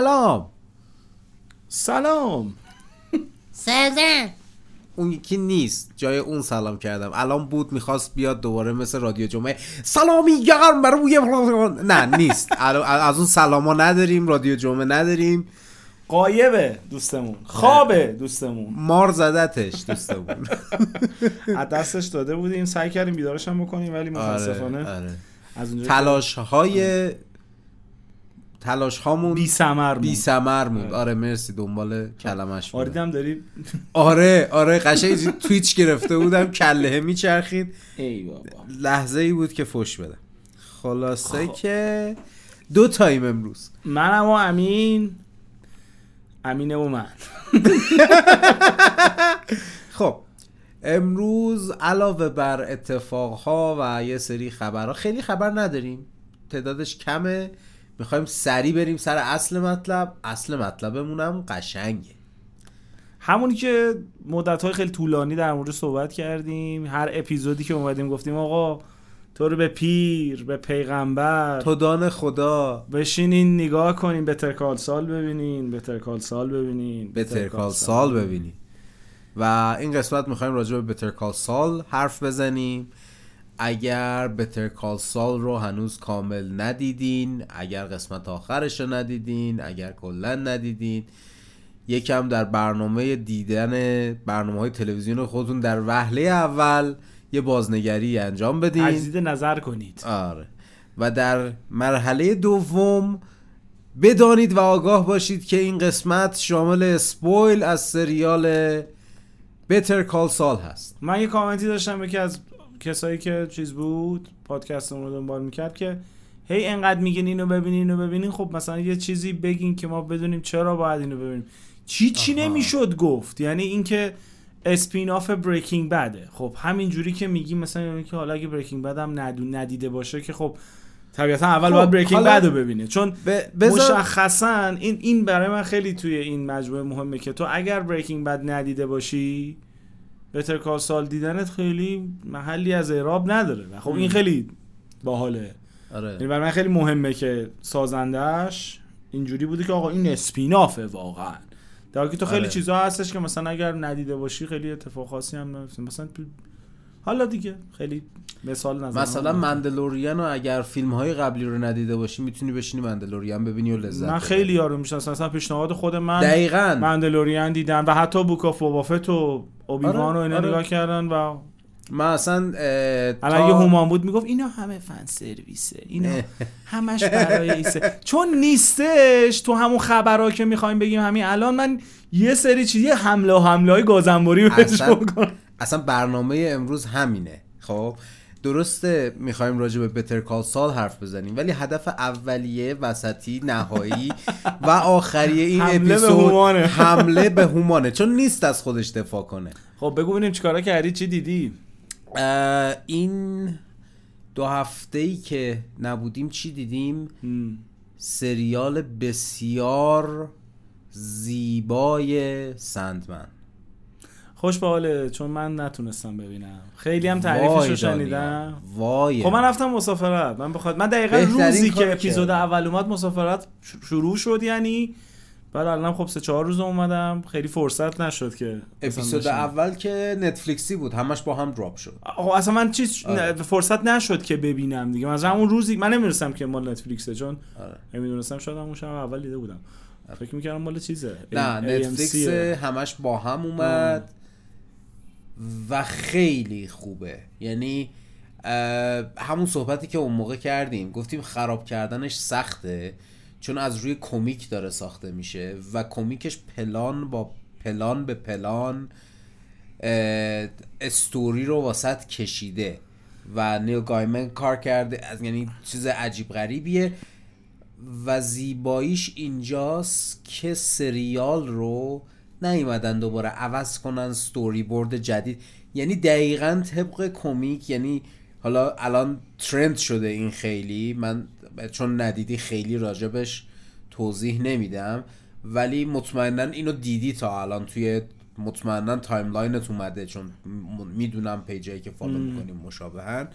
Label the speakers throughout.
Speaker 1: سلام.
Speaker 2: سلام.
Speaker 3: سلام.
Speaker 1: اون یکی نیست. جای اون سلام کردم. الان بود می‌خواست بیاد دوباره مثل رادیو جمعه. سلامی گرم برای نه نیست. الان- از اون سلاما نداریم رادیو جمعه نداریم.
Speaker 2: قایبه دوستمون. خوابه دوستمون.
Speaker 1: مار زدتش دوستمون.
Speaker 2: از دستش داده بودیم. سعی کردیم بیدارش هم بکنیم ولی متاسفانه
Speaker 1: آره، آره.
Speaker 2: از
Speaker 1: تلاش های تلاش هامون
Speaker 2: بی سمر
Speaker 1: بی سمر بود. آره. مرسی دنبال کلمش بودم.
Speaker 2: آریدم داری؟
Speaker 1: آره آره قشنگ تویچ گرفته بودم کله میچرخید.
Speaker 2: ای بابا.
Speaker 1: لحظه ای بود که فش بدم خلاصه که دو تایم امروز.
Speaker 2: منم و امین امینه و من.
Speaker 1: خب امروز علاوه بر اتفاقها و یه سری خبرها خیلی خبر نداریم. تعدادش کمه. می‌خوایم سریع بریم سر اصل مطلب. اصل مطلبمونم قشنگه.
Speaker 2: همونی که مدت های خیلی طولانی در مورد صحبت کردیم هر اپیزودی که اومدیم گفتیم آقا تو رو به پیر به پیغمبر
Speaker 1: تو دان خدا.
Speaker 2: بشینین نگاه کنین بتر کال سال ببینین بتر کال سال ببینین
Speaker 1: بتر کال سال ببینی و این قسمت می‌خوایم راجع به بتر کال سال حرف بزنیم. اگر بتر کال سال رو هنوز کامل ندیدین اگر قسمت آخرش رو ندیدین اگر کلا ندیدین یکم در برنامه دیدن برنامه های تلویزیون خودتون در وهله اول یه بازنگری انجام بدین.
Speaker 2: تجدید نظر کنید.
Speaker 1: آره. و در مرحله دوم بدانید و آگاه باشید که این قسمت شامل spoil از سریال Better Call Saul هست.
Speaker 2: من یه کامنتی داشتم یکی از کسایی که چیز بود پادکست رو دنبال می‌کرد که هی انقدر میگین اینو ببینین اینو ببینین خب مثلا یه چیزی بگین که ما بدونیم چرا باید اینو ببینیم. چی چی. نمی‌شد گفت؟ یعنی اینکه spin-off Breaking Bad ه خب همین جوری که میگی مثلا یعنی که حالا اگه Breaking Bad هم ندیده باشه که خب طبیعتا اول
Speaker 1: خب،
Speaker 2: باید بریکینگ بد رو ببینه. چون
Speaker 1: ب... بذار
Speaker 2: مشخصا این این برای من خیلی توی این مجموعه مهمه که تو اگر بریکینگ بد ندیده باشی بتر کال سال دیدنت خیلی محلی از اعراب نداره. و خب این خیلی باحاله.
Speaker 1: آره.
Speaker 2: یعنی برای من خیلی مهمه که سازندش اینجوری بوده که آقا این اسپینافه واقعا. در که تو خیلی
Speaker 1: آره.
Speaker 2: چیزا هستش که مثلا اگر ندیده باشی خیلی اتفاق خاصی هم نمیفته مثلا حالا دیگه خیلی مثال نظر
Speaker 1: مثلا مندلوریان رو اگر فیلم های قبلی رو ندیده باشی می‌تونی بشینی مندلوریان ببینی و لذت
Speaker 2: من. خیلی یارو می‌شناسم. مثلا پیشنهاد خود من
Speaker 1: دقیقاً.
Speaker 2: مندلوریان دیدن و حتی بوک آف بابافت و اوبیوان
Speaker 1: آره،
Speaker 2: و اینا
Speaker 1: آره.
Speaker 2: نگاه کردن و
Speaker 1: من اصلا
Speaker 2: الان یه هومان بود می‌گفت اینا همه فن سرویسه اینا همش برای ایسه. چون نیستش تو همون خبرها که می‌خوایم بگیم همین الان من یه سری چیز یه حمله و حمله های گازنبوری بهش
Speaker 1: اصلا- اصلا برنامه امروز همینه خب؟ درسته می‌خوایم راجع به بتر کال سال حرف بزنیم ولی هدف اولیه وسطی نهایی و آخریه این
Speaker 2: حمله به
Speaker 1: اپیزود
Speaker 2: هومانه.
Speaker 1: حمله به هومانه چون نیست از خودش دفاع کنه
Speaker 2: خب بگو ببینیم چیکارا کردی چی دیدی
Speaker 1: این دو هفته ای که نبودیم چی دیدیم. سریال بسیار زیبای سندمن
Speaker 2: خوش به حاله چون من نتونستم ببینم. خیلی هم تعریفش رو. شنیدم.
Speaker 1: وای.
Speaker 2: خب من رفتم مسافرت. من بخواد من دقیقا روزی که اپیزود. اول اومد مسافرت شروع شد یعنی بعد الان خب سه چهار روز اومدم. خیلی فرصت نشد که
Speaker 1: اپیزود. اول که نتفلیکسی بود. همش با هم دراپ شد.
Speaker 2: آقا اصلا من چیز
Speaker 1: آره.
Speaker 2: فرصت نشد که ببینم دیگه. مثلا اون روزی من نمی‌دونستم که مال نتفلیکسه چون
Speaker 1: آره.
Speaker 2: نمی‌دونستم شاید همون شب اول دیده بودم. فکر می‌کردم مال چیزه.
Speaker 1: نه نتفلیکس. همش با هم اومد. و خیلی خوبه. یعنی همون صحبتی که اون موقع کردیم گفتیم خراب کردنش سخته چون از روی کمیک داره ساخته میشه و کمیکش پلان با پلان به پلان استوری رو واسط کشیده و نیل گایمن کار کرده. از یعنی چیز عجیب غریبیه و زیباییش اینجاست که سریال رو نیومدن دوباره عوض کنن ستوری بورد جدید. یعنی دقیقا طبق کمیک یعنی حالا الان trend شده این خیلی. من چون ندیدی خیلی راجبش توضیح نمیدم. ولی مطمئنا اینو دیدی تا الان توی مطمئنا timeline ت اومده. چون می‌دونم page ایی که follow می‌کنیم مشابهن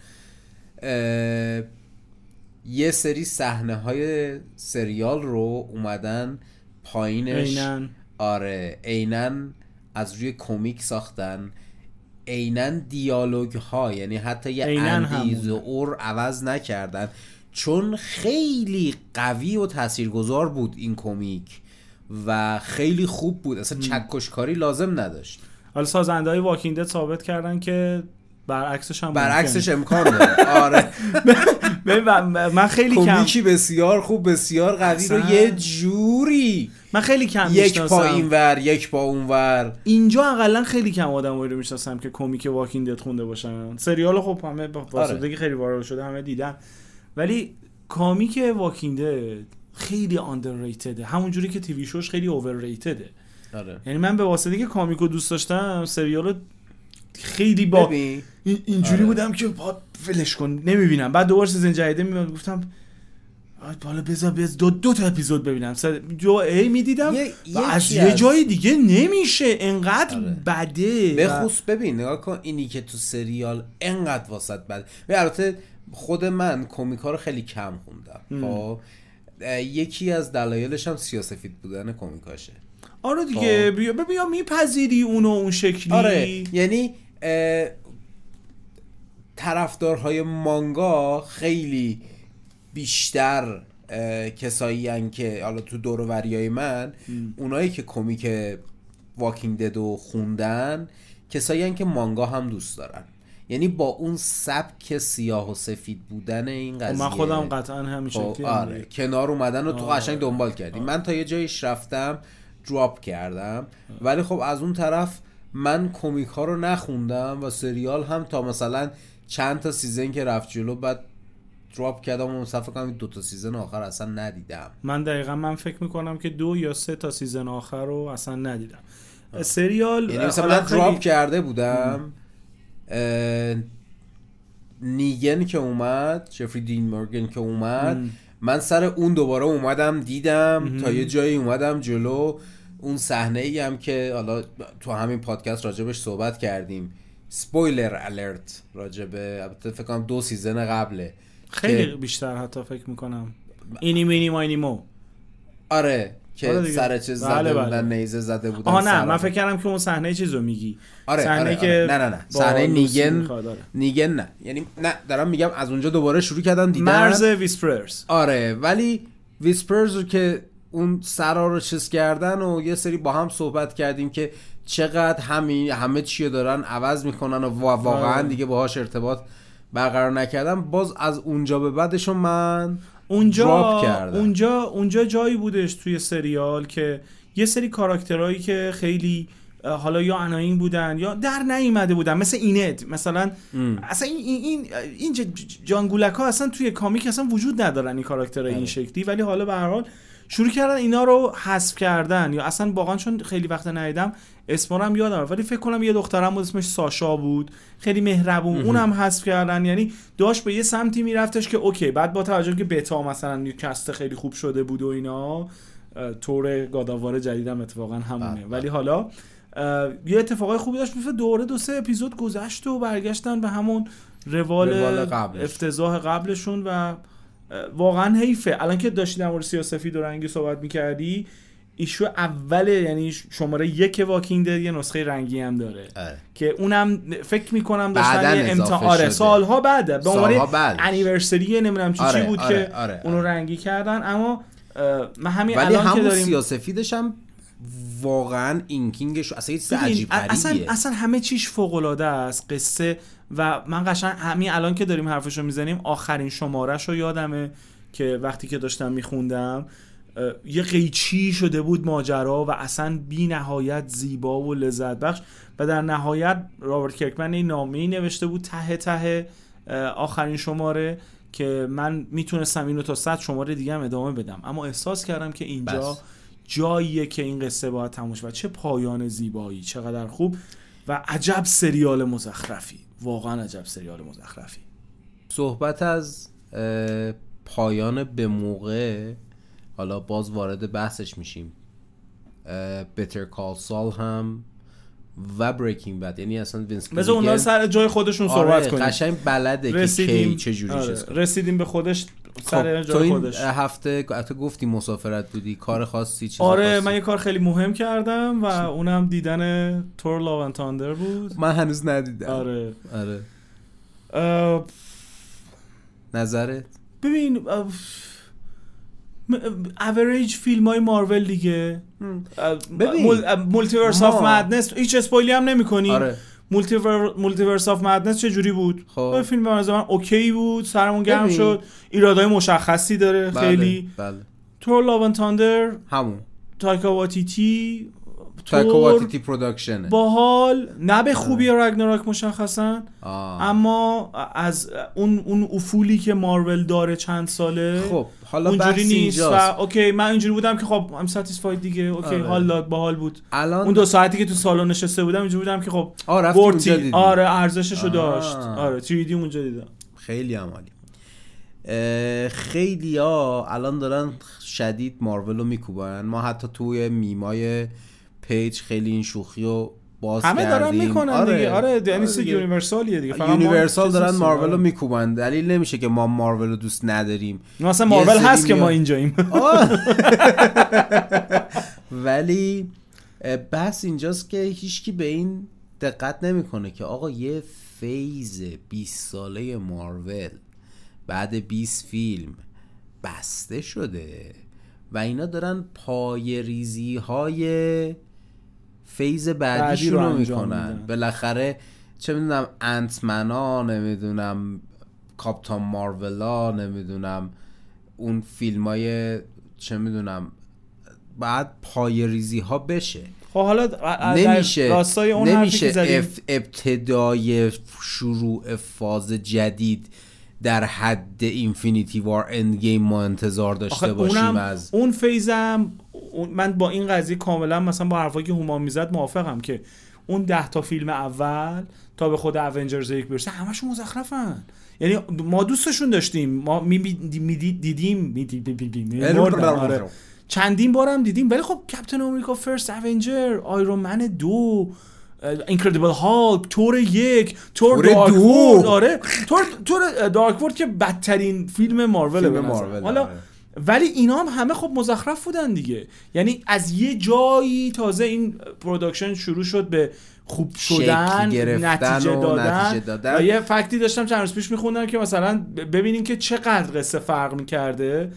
Speaker 1: یه سری صحنه های سریال رو اومدن پایینش
Speaker 2: عیناً.
Speaker 1: آره عینن از روی کمیک ساختن. عینن دیالوگ ها یعنی حتی یه
Speaker 2: عیناً
Speaker 1: اندیز و. اور عوض نکردن. چون خیلی قوی و تاثیرگذار بود این کمیک و خیلی خوب بود. اصلا چکشکاری لازم نداشت.
Speaker 2: حالا سازنده های واکینگ دد ثابت کردن که برعکسش هم
Speaker 1: برعکسش. امکان داره آره
Speaker 2: من خیلی کم
Speaker 1: کمیکی بسیار خوب بسیار قوی رو. یه جوری
Speaker 2: من خیلی کم
Speaker 1: یک. پا اینور یک پا اونور
Speaker 2: اینجا اقلا خیلی کم آدم رو می‌شناسم که کمیک واکینگ دد خونده باشن سریال خب همه با
Speaker 1: آره.
Speaker 2: که خیلی وارد شده همه دیدن ولی کامیک واکینگ دد خیلی underratedه همونجوری که تیوی شوش خیلی
Speaker 1: آره
Speaker 2: یعنی من به واسطه که کامیکو دوست داشتم سریال خیلی با
Speaker 1: ببین.
Speaker 2: اینجوری
Speaker 1: آره.
Speaker 2: بودم که با ولش کن. نمی‌بینم. بعد دوباره سیزن جدیده میاد گفتم آی بالا بذار بذار. دو, دو تا اپیزود ببینم. سر جو ای می‌دیدم و از یه جای دیگه نمیشه. انقدر
Speaker 1: آره.
Speaker 2: بده.
Speaker 1: بخصوص ببین نگاه کن اینی که تو سریال انقدر واسط بد و البته خود من کمیک ها رو خیلی کم خوندم. خب؟ یکی از دلایلش هم سیاسفید بودن کمیکاشه.
Speaker 2: آره دیگه. بیا بیا میپذیری اونو اون شکلی؟
Speaker 1: آره. یعنی طرفدارهای مانگا خیلی بیشتر کسایی هن که حالا تو دور و بریای من اونایی که کمیک واکینگ دد رو خوندن کسایی هن که مانگا هم دوست دارن. یعنی با اون سبک سیاه و سفید بودن این
Speaker 2: خب
Speaker 1: قضیه.
Speaker 2: من خودم قطعا همین
Speaker 1: خب
Speaker 2: شکلی
Speaker 1: آره کنار اومدن رو تو
Speaker 2: آره.
Speaker 1: قشنگ دنبال کردیم من تا یه جایش رفتم drop کردم. ولی خب از اون طرف من کمیک ها رو نخوندم و سریال هم تا مثلا چند تا season که رفت جلو بعد drop کردم و فکر کنم دو تا season آخر اصلا ندیدم.
Speaker 2: من دقیقا من فکر می‌کنم که دو یا سه تا season آخر رو اصلا ندیدم. سریال
Speaker 1: یعنی مثلا من drop کرده بودم. اه، نیگن که اومد جفری دین مورگن که اومد
Speaker 2: م.
Speaker 1: من سر اون دوباره اومدم دیدم تا یه جایی اومدم جلو. اون صحنه ای هم که حالا تو همین پادکست راجبش صحبت کردیم سپویلر الرت راجبه البته فکر کنم دو سیزن قبله
Speaker 2: خیلی
Speaker 1: که-
Speaker 2: بیشتر حتی فکر می‌کنم اینی مینی ماینی مو
Speaker 1: آره که
Speaker 2: آره.
Speaker 1: سر چیز
Speaker 2: بله،
Speaker 1: زده
Speaker 2: بله.
Speaker 1: بودن نیزه زده بودن
Speaker 2: آها نه من فکر کردم که اون صحنه چیزو میگی
Speaker 1: آره،
Speaker 2: صحنه
Speaker 1: آره،
Speaker 2: که
Speaker 1: آره. نه، نه، نه. صحنه نیگن-
Speaker 2: آره.
Speaker 1: نیگن نه یعنی نه دارم میگم از اونجا دوباره شروع کردن دیدن
Speaker 2: مرز ویسپررز
Speaker 1: آره ولی ویسپرز رو که اون سرا رو چیز کردن و یه سری با هم صحبت کردیم که چقدر همین همه چی دارن عوض می‌کنن و وا- واقعا
Speaker 2: آره.
Speaker 1: دیگه باهاش ارتباط برقرار نکردم باز از اونجا به بعدشو من
Speaker 2: اونجا
Speaker 1: کردم.
Speaker 2: اونجا اونجا جایی بودش توی سریال که یه سری کاراکترهایی که خیلی حالا یا اناین بودن یا در نیومده بودن مثل اینت مثلا اصلا این این این, جانگولک ها اصلا توی کامیک اصلا وجود ندارن این کاراکترهای این
Speaker 1: آره.
Speaker 2: شکلی ولی حالا به هر حال شروع کردن اینا رو حذف کردن. یا اصلا واقعا چون خیلی وقت ندیدم اسمارم یادم ولی فکر کنم یه دخترم بود اسمش ساشا بود. خیلی مهربون اونم حذف کردن. یعنی داشت به یه سمتی میرفتش که اوکی بعد با توجه که بتا مثلا نیوکست خیلی خوب شده بود و اینا تور گاداوار جدیدم اتفاقا همونه.
Speaker 1: بله،
Speaker 2: ولی حالا اه، یه اتفاقای خوبی داشت. مثل دوره دو سه اپیزود گذشت و برگشتن به همون روال,
Speaker 1: روال قبلش.
Speaker 2: افتضاح قبلشون و واقعا حیفه الان که داشتی در مورد سیاسفید و رنگی صحبت می‌کردی ایشو اوله یعنی شماره یک واکینگ دد یه نسخه رنگی هم داره
Speaker 1: آره.
Speaker 2: که اونم فکر می‌کنم داشتن یه امتحان آره. سالها بعده به عنوان. انیورسری نمی‌دونم چی چی
Speaker 1: آره،
Speaker 2: بود
Speaker 1: آره،
Speaker 2: که
Speaker 1: آره،
Speaker 2: اونو
Speaker 1: آره.
Speaker 2: رنگی کردن اما اه، من همین
Speaker 1: ولی
Speaker 2: الان که
Speaker 1: همون
Speaker 2: داریم
Speaker 1: سیاسفیدش هم واقعا اینکینگش اصلا یه عجیب
Speaker 2: اصلا اصلا همه چیش فوق العاده است قصه و من قشنگ همین الان که داریم حرفشو می‌زنیم آخرین شمارش رو یادمه که وقتی که داشتم میخوندم یه قیچی شده بود ماجرا و اصلا بی نهایت زیبا و لذت بخش و در نهایت رابرت کرکمن این نامه نوشته بود ته ته آخرین شماره که من می‌تونستم اینو تا صد شماره دیگه هم ادامه بدم اما احساس کردم که اینجا
Speaker 1: بس.
Speaker 2: جاییه که این قصه باید تموم شه و چه پایان زیبایی چقدر خوب و عجب سریال مزخرفی واقعا عجب سریال مزخرفی.
Speaker 1: صحبت از پایان به موقع حالا باز وارد بحثش میشیم. بتر کال سال هم و بریکینگ بد یعنی اصلا وینس
Speaker 2: مثل اونا سر جای خودشون
Speaker 1: آره،
Speaker 2: صحبت کنیم.
Speaker 1: قشنگ بلده که کی
Speaker 2: رسیدیم
Speaker 1: چه جوری
Speaker 2: آره،. رسیدیم به خودش. سر
Speaker 1: خب تو این
Speaker 2: خودش.
Speaker 1: هفته حتی گفتی مسافرت بودی کار خاصی چیز
Speaker 2: آره
Speaker 1: خاصی؟
Speaker 2: من یه کار خیلی مهم کردم و اونم دیدن تور لاو تاندر بود.
Speaker 1: من هنوز ندیدم.
Speaker 2: آره.
Speaker 1: آره.
Speaker 2: اه،
Speaker 1: نظرت؟
Speaker 2: ببین اوریج فیلم های مارول دیگه.
Speaker 1: ببین.
Speaker 2: Multiverse
Speaker 1: of
Speaker 2: Madness هیچ اسپویلی هم نمی کنی
Speaker 1: آره.
Speaker 2: Multiverse of Madness چه جوری بود؟
Speaker 1: خب.
Speaker 2: فیلم به نظر من okay بود سرمون گرم. شد. ایرادای مشخصی داره
Speaker 1: بله،
Speaker 2: خیلی.
Speaker 1: بله.
Speaker 2: Thor Love Thunder
Speaker 1: همون.
Speaker 2: تایکا واتیتی
Speaker 1: تایکا
Speaker 2: تور
Speaker 1: واتیتی production ه
Speaker 2: باحال نه به خوبی رگناراک مشخصا. اما از اون اون افولی که مارول داره چند ساله
Speaker 1: خب حالا
Speaker 2: اونجوری نیست. و okay من اینجوری بودم که خب I'm satisfied دیگه. okay
Speaker 1: آره.
Speaker 2: حال داد باحال بود.
Speaker 1: الان
Speaker 2: اون دو ساعتی که تو سالن نشسته بودم اینجوری بودم که خب
Speaker 1: دیدی.
Speaker 2: آره ارزششو. داشت. آره 3D اونجا دیدم.
Speaker 1: خیلی عمالی خیلی ها الان دارن شدید مارول رو میکوبن. ما حتی توی میمای پیج خیلی این شوخی رو باز
Speaker 2: همه دارن
Speaker 1: کردیم.
Speaker 2: می‌کنن دیگه آره یعنی
Speaker 1: دیگه.
Speaker 2: یونیورسالیه دیگه فقط
Speaker 1: یونیورسال دارن. مارول رو
Speaker 2: آره.
Speaker 1: میکوبن دلیل نمیشه که ما مارول رو دوست نداریم
Speaker 2: مثلا مارول هست که ما. اینجاییم
Speaker 1: آه. ولی بحث اینجاست که هیچکی به این دقت نمی‌کنه که آقا یه phase 20 ساله مارول بعد 20 فیلم بسته شده و اینا دارن پای ریزی های phase بعدیشون
Speaker 2: رو
Speaker 1: می‌کنن. بالاخره چه می‌دونم انت‌منا نمی‌دونم کاپتان مارولا نمی‌دونم اون فیلم های چه می‌دونم بعد پای ریزی ها بشه.
Speaker 2: خب حالا
Speaker 1: نمیشه
Speaker 2: راستای اون
Speaker 1: نمیشه اف- ابتدای شروع فاز جدید در حد Infinity War Endgame ما انتظار داشته باشیم
Speaker 2: اونم
Speaker 1: از
Speaker 2: اون phase م من با این قضیه کاملا مثلا با حرفایی که هومان می‌زد موافقم که اون ده تا فیلم اول تا به خود اونجرز یک برسه همشون مزخرفن. یعنی ما دوستشون داشتیم. ما می می دیدیم. می دیدیم آره. چندین بارم دیدیم. ولی خب Captain America First Avenger Iron Man دو Incredible Hulk Thor یک Thor
Speaker 1: Thor
Speaker 2: Dark
Speaker 1: دو.
Speaker 2: آره Thor Thor Dark World که بدترین فیلم مارول.
Speaker 1: مارول،
Speaker 2: حالا
Speaker 1: آره.
Speaker 2: ولی اینا هم همه خب مزخرف بودن دیگه یعنی از یه جایی تازه این production شروع شد به خوب شدن نتیجه دادن,
Speaker 1: نتیجه دادن.
Speaker 2: و یه فکتی داشتم چند روز پیش میخوندم که مثلا ببینین که چقدر قصه فرق می‌کرده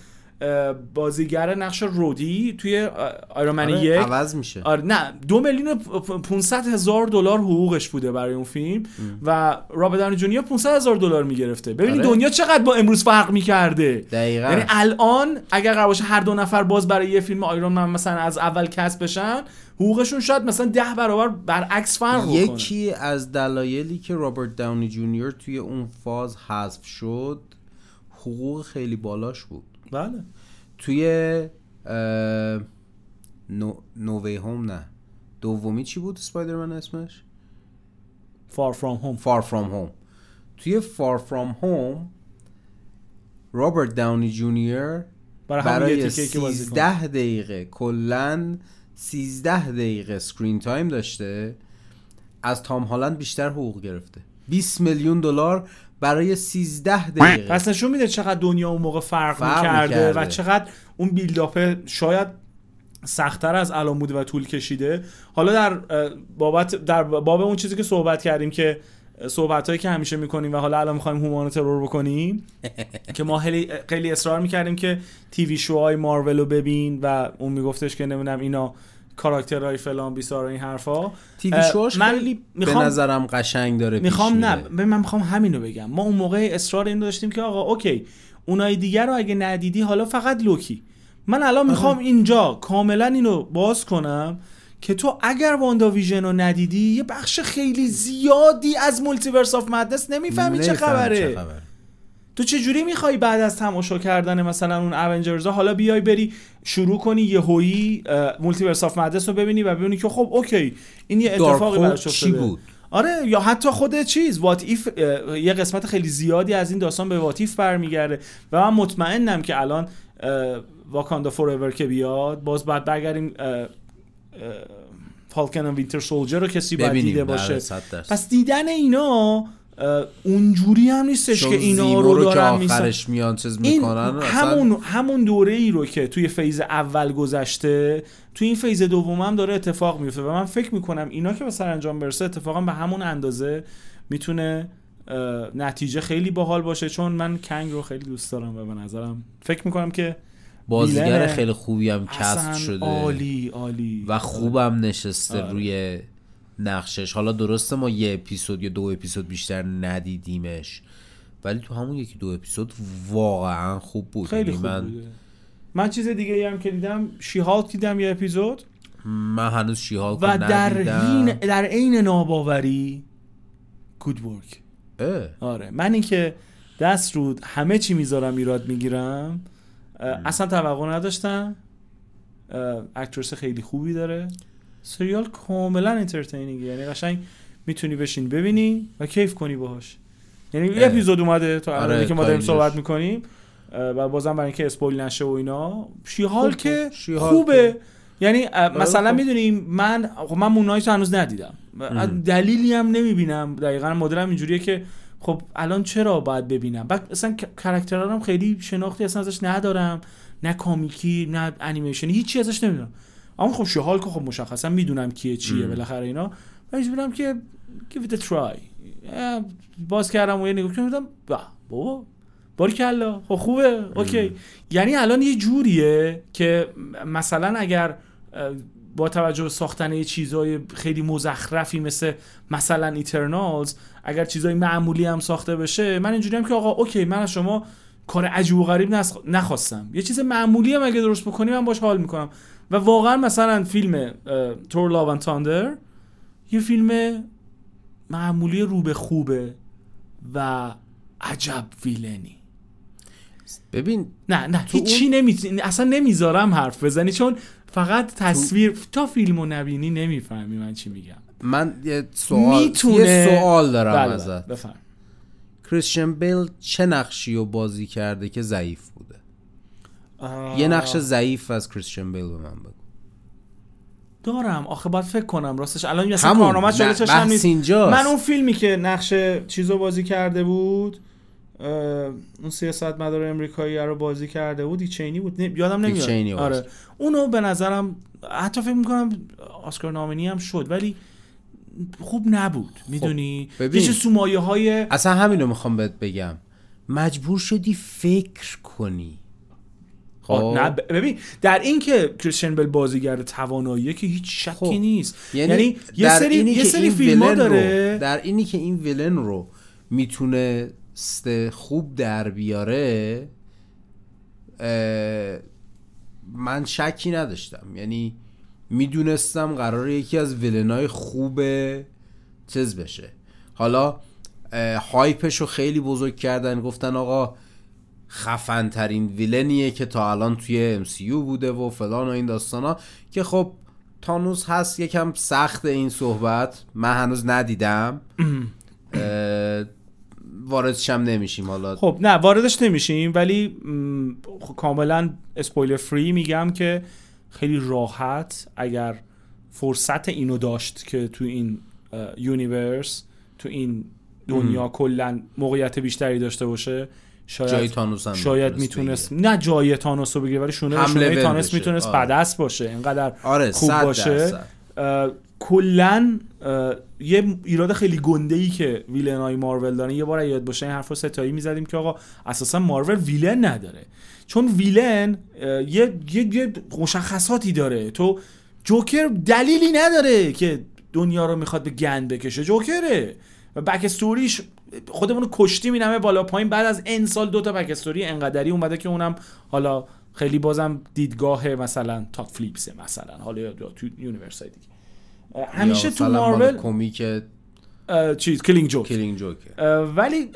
Speaker 2: بازیگر نقش رودی توی آیرون
Speaker 1: آره،
Speaker 2: یک.
Speaker 1: عوض میشه.
Speaker 2: آره نه دو میلیون و پ- 500 هزار دلار حقوقش بوده برای اون فیلم و رابرت داونی جونیور 500 هزار دلار می‌گرفته. ببینید
Speaker 1: آره.
Speaker 2: دنیا چقدر با امروز فرق می‌کرده.
Speaker 1: دقیقا.
Speaker 2: یعنی الان اگر قرار باشه هر دو نفر باز برای یه فیلم آیرون من مثلا از اول کسب بشن حقوقشون شاید مثلا ده برابر برعکس فرق بکنه.
Speaker 1: یکی از دلایلی که رابرت داونی جونیور توی اون فاز حذف شد حقوق خیلی بالاش بود.
Speaker 2: بله.
Speaker 1: توی اه، No No Way Home نه. دومی چی بود اسپایدرمن اسمش؟
Speaker 2: Far From Home.
Speaker 1: Far From Home توی Far From Home رابرت داونی جونیور
Speaker 2: برای
Speaker 1: برای
Speaker 2: تیکه که بازی کنه.
Speaker 1: 13 دقیقه کلا 13 دقیقه screen time داشته. از تام هالند بیشتر حقوق گرفته. 20 میلیون دلار برای 13 دقیقه
Speaker 2: پس نشون میده چقدر دنیا اون موقع فرق,
Speaker 1: فرق
Speaker 2: می‌کرده
Speaker 1: می‌کرده.
Speaker 2: و چقدر اون build-up شاید سختتر از الان بوده و طول کشیده حالا در بابت در باب اون چیزی که صحبت کردیم که صحبت هایی که همیشه می‌کنیم و حالا الان می‌خوایم هومان ترور بکنیم که ما خیلی خیلی اصرار می‌کردیم که TV show های مارول رو ببین و اون میگفتش که نمی‌دونم اینا کاراکترهای فلان بیسار این حرفا.
Speaker 1: TV
Speaker 2: اه،
Speaker 1: شوش
Speaker 2: من
Speaker 1: خیلی
Speaker 2: میخوام-
Speaker 1: به نظرم قشنگ داره
Speaker 2: می‌خوام نه من می‌خوام همینو بگم. ما اون موقع اصرار این داشتیم که آقا اوکی اونای دیگر رو اگه ندیدی حالا فقط لوکی. من الان می‌خوام اینجا کاملا اینو باز کنم که تو اگر واندا ویژن رو ندیدی یه بخش خیلی زیادی از Multiverse of Madness نمی‌فهمی چه خبره. تو چه جوری می‌خوای بعد از تماشا کردن مثلا اون اونجرز حالا بیای بری شروع کنی یهویی Multiverse of Madness رو ببینی و ببینی که خب اوکی این یه اتفاقی براش
Speaker 1: چی بود؟
Speaker 2: آره یا حتی خود چیز What If یه قسمت خیلی زیادی از این داستان به What If برمیگرده و من مطمئنم که الان Wakanda Forever که بیاد باز بعد برگردیم Falcon و Winter Soldier رو کسی باید دیده
Speaker 1: بله،
Speaker 2: باشه. پس دیدن اینا اونجوری هم نیستش که اینا رو
Speaker 1: رو که
Speaker 2: دارن
Speaker 1: آخرش میان چیز می‌کنن
Speaker 2: همون همون دوره ای رو که توی phase اول گذشته توی این phase دوم هم داره اتفاق میفته و من فکر می‌کنم اینا که به سرانجام برسه اتفاقا به همون اندازه می‌تونه نتیجه خیلی باحال باشه چون من کنگ رو خیلی دوست دارم و به نظرم فکر می‌کنم که
Speaker 1: بازیگر. خیلی خوبی هم
Speaker 2: cast
Speaker 1: شده
Speaker 2: عالی عالی
Speaker 1: و خوبم نشسته
Speaker 2: آره.
Speaker 1: روی نقشش. حالا درسته ما یه اپیزود یا دو اپیزود بیشتر ندیدیمش ولی تو همون یکی دو اپیزود واقعا خوب بود.
Speaker 2: خیلی
Speaker 1: یعنی
Speaker 2: خوب
Speaker 1: من
Speaker 2: بوده. من چیز دیگه ای هم که دیدم شیهالک دیدم یه اپیزود.
Speaker 1: من هنوز شیهالک
Speaker 2: و در حین در عین ناباوری گود ورک. آره. من اینکه دست رود همه چی می‌ذارم ایراد می‌گیرم اصلا توقع نداشتم. actress خیلی خوبی داره. سریال کاملا entertaining یعنی قشنگ می‌تونی بشین ببینی و کیف کنی باهاش یعنی یه. اپیزود اومده تا الان
Speaker 1: آره،
Speaker 2: که ما داریم. صحبت می‌کنیم و بازم برای اینکه spoil نشه و اینا
Speaker 1: She-Hulk
Speaker 2: که.
Speaker 1: She-Hulk
Speaker 2: خوبه یعنی اه، مثلا. می‌دونیم من خب من Moon Knight هنوز ندیدم. دلیلی هم نمی‌بینم دقیقا مدلم اینجوریه که خب الان چرا باید ببینم بعد اصلا character ها هم خیلی شناختی اصلا ازش ندارم نه comic ی نه انیمیشنی هیچی ازش نمی‌دونم اما خب She-Hulk که خب مشخصا می‌دونم کیه چیه. بالاخره اینا. من بودم که give it a try. باز کردم و یه نگاه کردم بابا باریکلا خب خوبه اوکی. یعنی الان یه جوریه که مثلا اگر با توجه به ساختن یه چیزای خیلی مزخرفی مثل مثلا Eternals اگر چیزای معمولی هم ساخته بشه من اینجوری هم که آقا okay من از شما کار عجیب و غریب نخواستم. یه چیز معمولی هم اگه درست بکنی من باش حال می‌کنم. و واقعا مثلا فیلم تور لاو اند تاندر یه فیلم معمولی رو به خوبه و عجب ویلنی.
Speaker 1: ببین
Speaker 2: نه نه
Speaker 1: تو
Speaker 2: هیچی نمی... اصلا نمی‌ذارم حرف بزنی چون فقط تصویر تا فیلمو نبینی نمی‌فهمی من چی میگم.
Speaker 1: من یه سوال
Speaker 2: می‌تونه
Speaker 1: یه سوال دارم
Speaker 2: بله
Speaker 1: ازت.
Speaker 2: بله بفهم.
Speaker 1: کریستیان بیل چه نقشی رو بازی کرده که ضعیف یه نقش ضعیف از کریستیان بیل به من بگو.
Speaker 2: دارم. آخه باید فکر کنم. راستش الان
Speaker 1: همون.
Speaker 2: کارنامه جلوی
Speaker 1: نه،
Speaker 2: چشم نیست. من اون فیلمی که نقش چیزو بازی کرده بود اون سیاست مدار امریکایی رو بازی کرده بود چینی بود. نه، یادم نمیاد. آره. اونو به نظرم حتی فکر می‌کنم آسکار نامینی هم شد ولی خوب نبود. می‌دونی؟
Speaker 1: ببین.
Speaker 2: یه سومایه های
Speaker 1: اصلا همین رو می‌خوام بهت بگم. مجبور شدی فکر کنی. خب.
Speaker 2: نه ببین در این که کریستیان بل بازیگر تواناییه که هیچ شکی
Speaker 1: خب.
Speaker 2: نیست.
Speaker 1: یعنی,
Speaker 2: یعنی یه سری
Speaker 1: اینی
Speaker 2: یه
Speaker 1: که
Speaker 2: سری
Speaker 1: این
Speaker 2: فیلم داره
Speaker 1: رو در اینی که این ویلن رو می‌تونسته خوب در بیاره من شکی نداشتم. یعنی می‌دونستم قرار یکی از ویلنای خوب چیز بشه. حالا هایپش رو خیلی بزرگ کردن گفتن آقا خفن ترین ویلنیه که تا الان توی MCU بوده و فلان و این داستانا که خب تانوس هست یکم سخت این صحبت. من هنوز ندیدم. واردش هم نمیشیم حالا.
Speaker 2: خب نه واردش نمیشیم ولی خب کاملا spoiler free میگم که خیلی راحت اگر فرصت اینو داشت که تو این universe تو این دنیا کلا موقعیت بیشتری داشته باشه شاید
Speaker 1: جای تانوس هم
Speaker 2: شاید
Speaker 1: می‌تونست
Speaker 2: می‌تونست نه جای تانوس رو بگیره ولی شونه شونه تانوس. می‌تونست
Speaker 1: آره.
Speaker 2: بدست باشه اینقدر
Speaker 1: آره
Speaker 2: خوب باشه. کلا یه ایراد خیلی گنده ای که villain های مارول دارن یه بار یاد باشه این حرف رو سه‌تایی می‌زدیم که آقا اساسا مارول villain نداره. چون villain یه, یه, یه مشخصاتی داره. تو جوکر دلیلی نداره که دنیا رو می‌خواد به گند بکشه. جوکره. و backstory ش خودمون رو کشتیم این همه بالا پایین. بعد از ان سال دوتا backstory انقدری اومده که اونم حالا خیلی بازم دیدگاه مثلا Todd Phillips ه مثلا حالا یا تو universe های دیگه. همیشه تو مارول comic چیز Killing Joke
Speaker 1: Killing Joke
Speaker 2: اه، ولی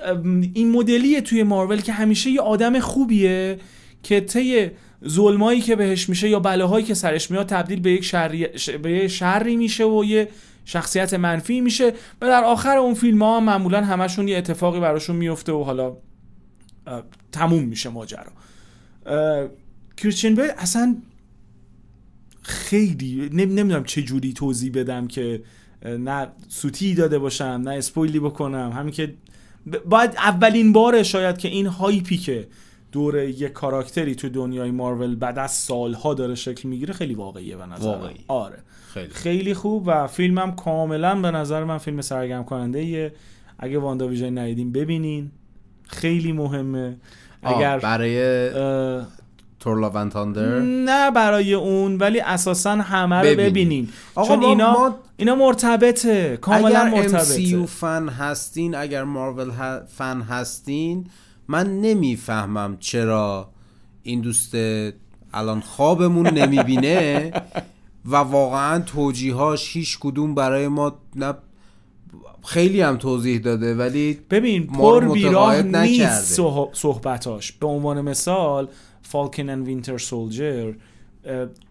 Speaker 2: این مدلیه توی مارول که همیشه یه آدم خوبیه که طی ظلمایی که بهش میشه یا بلاهایی که سرش میاد تبدیل به یک شری, ش- به یه شری میشه و یه شخصیت منفی میشه و در آخر اون فیلم ها معمولا همشون یه اتفاقی براشون میفته و حالا تموم میشه ماجرا کریستین بیل اصلا خیلی نم- نمی‌دونم چه جوری توضیح بدم که نه سوتی داده باشم نه spoil ی بکنم همین که باید اولین باره شاید که این hype ی که دور یه کاراکتری تو دنیای مارول بعد از سالها داره شکل می‌گیره خیلی واقعیه به نظر.
Speaker 1: واقعی.
Speaker 2: آره
Speaker 1: خیلی.
Speaker 2: خیلی خوب و فیلمم کاملا به نظر من فیلم سرگرم کننده ایه. اگه WandaVision ندیدین ببینین. خیلی مهمه. اگر
Speaker 1: برای
Speaker 2: اه،
Speaker 1: Thor Love and Thunder
Speaker 2: نه برای اون ولی اساسا همه رو
Speaker 1: ببینین.
Speaker 2: ببینین.
Speaker 1: آقا
Speaker 2: چون اینا
Speaker 1: ما-
Speaker 2: اینا مرتبطه. کاملا
Speaker 1: اگر
Speaker 2: مرتبطه.
Speaker 1: MCU فن هستین اگر مارول ه- فن هستین من نمی‌فهمم چرا این دوست الان خوابمون نمی‌بینه. و واقعا توجیهاش هیچ کدوم برای ما نه خیلی هم توضیح داده ولی
Speaker 2: ببین پر بیراه. نیست صح- صحبتاش. به عنوان مثال فالکن اند وینتر سولجر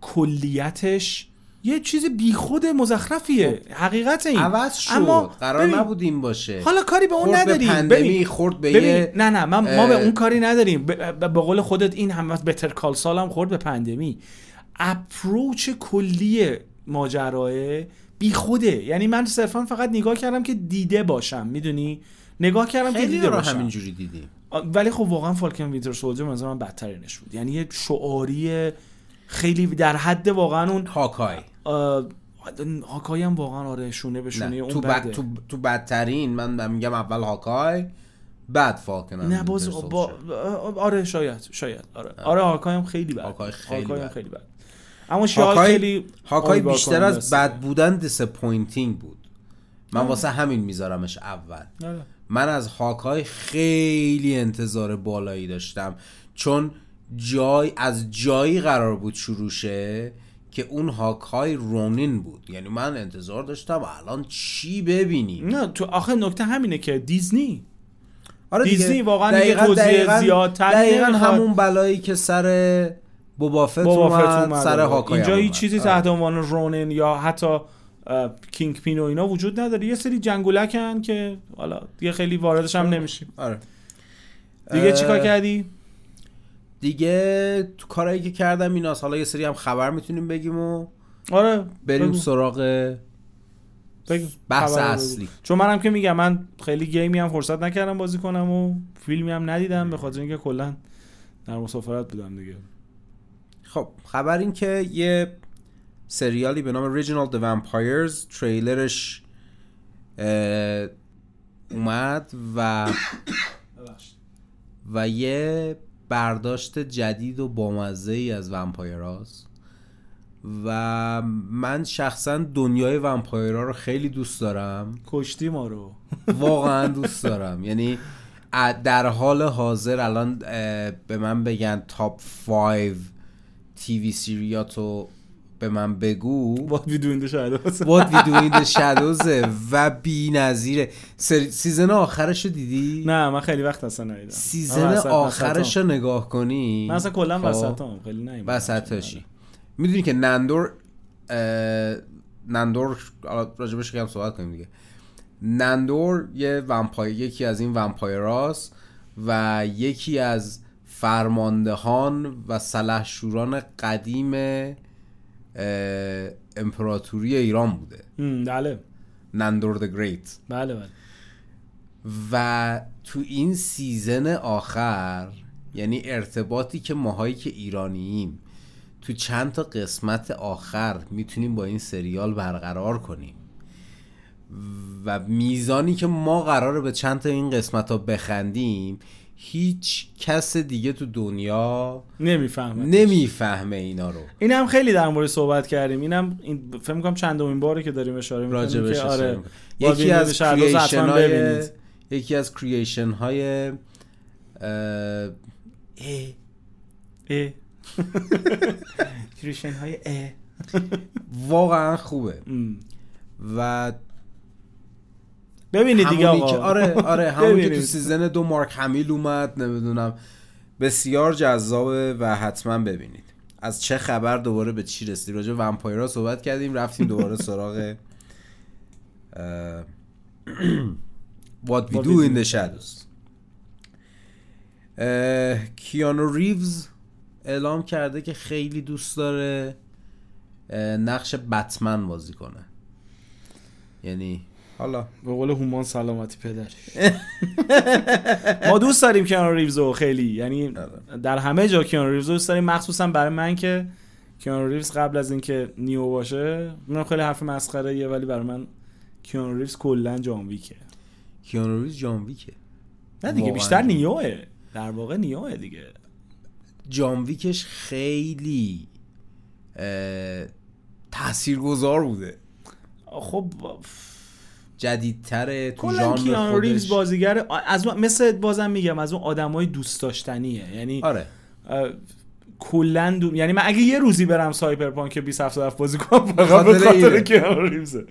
Speaker 2: کلیتش یه چیز بیخود مزخرفیه. حقیقت این.
Speaker 1: عوض شد.
Speaker 2: اما
Speaker 1: قرار
Speaker 2: ببین،
Speaker 1: نبود این باشه.
Speaker 2: حالا کاری به اون
Speaker 1: خورد به
Speaker 2: نداریم.
Speaker 1: پندمی،
Speaker 2: ببین
Speaker 1: خورد به
Speaker 2: ببین
Speaker 1: یه
Speaker 2: نه نه من ما به اون کاری نداریم. به قول خودت این هم بتر کال سال هم خورد به پندمی. اپروچ کلی ماجراه بیخوده. یعنی من صرفا فقط نگاه کردم که دیده باشم می‌دونی؟ نگاه کردم که دیده باشم.
Speaker 1: همینجوری دیدیم.
Speaker 2: آ، ولی خب واقعا فالکن وینتر سولجر مثلا من بدترینش بود. یعنی یه شعاری خیلی در حد واقعا اون Hawkeye. Hawkeye هم واقعا آره شونه به شونه
Speaker 1: نه
Speaker 2: اون
Speaker 1: تو,
Speaker 2: بده.
Speaker 1: ب... تو, تو بدترین من میگم اول Hawkeye بعد Falcon
Speaker 2: نه باز با... آره شاید شاید. آره. آره Hawkeye هم خیلی بد.
Speaker 1: هاکای خیلی
Speaker 2: Hawkeye هم
Speaker 1: بد.
Speaker 2: خیلی بد. اما شاید
Speaker 1: Hawkeye,
Speaker 2: خیلی Hawkeye
Speaker 1: بیشتر از. بد بودن disappointing بود من واسه همین میذارمش اول. من از Hawkeye خیلی انتظار بالایی داشتم چون جای از جایی قرار بود شروع شه که اون هاکای رونین بود یعنی من انتظار داشتم الان چی ببینیم
Speaker 2: نه تو آخه نکته همینه که دیزنی
Speaker 1: آره.
Speaker 2: دیزنی واقعا
Speaker 1: دقیقاً- دقیقاً- دقیقاً
Speaker 2: نمی‌خواد.
Speaker 1: همون بلایی که سر بوبافت
Speaker 2: بابا
Speaker 1: اومد,
Speaker 2: اومد
Speaker 1: سر
Speaker 2: آره.
Speaker 1: هاکای
Speaker 2: اینجا هیچ. چیزی
Speaker 1: آره.
Speaker 2: تحت عنوان رونن یا حتی کینگ پین و اینا وجود نداره یه سری جنگولکن که حالا دیگه خیلی واردش هم نمیشیم
Speaker 1: آره
Speaker 2: دیگه چیکار
Speaker 1: اه،
Speaker 2: کردی
Speaker 1: دیگه تو کارهایی که کردم ایناست حالا یه سری هم خبر می‌تونیم بگیم و
Speaker 2: آره
Speaker 1: بریم
Speaker 2: بگو.
Speaker 1: سراغ
Speaker 2: بگو.
Speaker 1: بحث
Speaker 2: رو بگو.
Speaker 1: اصلی.
Speaker 2: چون منم که میگم من خیلی گیمی هم فرصت نکردم بازی کنم و فیلمی هم ندیدم به خاطر اینکه کلا در مسافرت بودم دیگه
Speaker 1: خب خبر این که یه سریالی به نام Original The Vampires تریلرش اومد و و یه برداشت جدید و بامزه ای از ومپایراست و من شخصا دنیای ومپایرها رو خیلی دوست دارم.
Speaker 2: کشتی ما رو.
Speaker 1: واقعا دوست دارم. یعنی در حال حاضر الان به من بگن تاپ 5 تیوی سیریاتو به من بگو.
Speaker 2: با ویدوینده شاید
Speaker 1: What We Do in the Shadows و بی نظیره. season آخرش رو دیدی؟
Speaker 2: نه من خیلی وقت اصلا ندیدم. season
Speaker 1: آخرش. رو نگاه کنی؟
Speaker 2: من اصلا کلا
Speaker 1: خب،
Speaker 2: وسطام خیلی نه
Speaker 1: وسطشی می‌دونی که نندور اه، نندور حالا راجبش کم صحبت کنیم دیگه. نندور یه vampire یکی از این vampire است و یکی از فرماندهان و سلحشوران قدیم امپراتوری ایران بوده.
Speaker 2: بله.
Speaker 1: نندور the Great.
Speaker 2: بله بله.
Speaker 1: و تو این season آخر یعنی ارتباطی که ماهایی که ایرانییم تو چند تا قسمت آخر می‌تونیم با این سریال برقرار کنیم. و میزانی که ما قراره به چند تا این قسمت ها بخندیم هیچ کس دیگه تو دنیا
Speaker 2: نمی‌فهمم
Speaker 1: نمی‌فهمه اینا رو.
Speaker 2: این هم خیلی در مورد صحبت کردیم. اینم این فکر می‌کنم چندمین باره که داریم اشاره می‌کنیم که آره
Speaker 1: یکی از creation های
Speaker 2: ببینید.
Speaker 1: یکی از creation های اه، اه،
Speaker 2: creation های اه.
Speaker 1: واقعا خوبه. و
Speaker 2: ببینید دیگه آقا.
Speaker 1: که آره آره همون که تو. season دو مارک همیل اومد نمی‌دونم. بسیار جذابه و حتما ببینید. از چه خبر دوباره به چی رسید راجع ومپایرها صحبت کردیم رفتیم دوباره سراغ What we do in the shadows. کیانو ریوز اعلام کرده که خیلی دوست داره نقش بتمن بازی کنه. یعنی حالا.
Speaker 2: به قول هومان سلامتی پدرش ما دوست داریم کیانو ریوزو خیلی. یعنی در همه جا کیانو ریوزو دوست داریم مخصوصا برای من که کیانو ریوز قبل از اینکه نیو باشه من خیلی حرف مسخره یه ولی برای من کیانو ریوز کلا جان ویکه.
Speaker 1: کیانو ریوز جان ویکه.
Speaker 2: نه دیگه. بیشتر نیوه. در واقع نیوه دیگه.
Speaker 1: جان ویکش خیلی تاثیرگذار بوده.
Speaker 2: خب
Speaker 1: جدیدتره تو ژانر
Speaker 2: کیانو ریوز بازیگر از مثل بازم میگم از اون آدمای دوست داشتنیه. یعنی
Speaker 1: آره.
Speaker 2: کلا دو... یعنی من اگه یه روزی برم سایبرپانک 2077 بازی کنم فقط به خاطر. کیانو ریوزه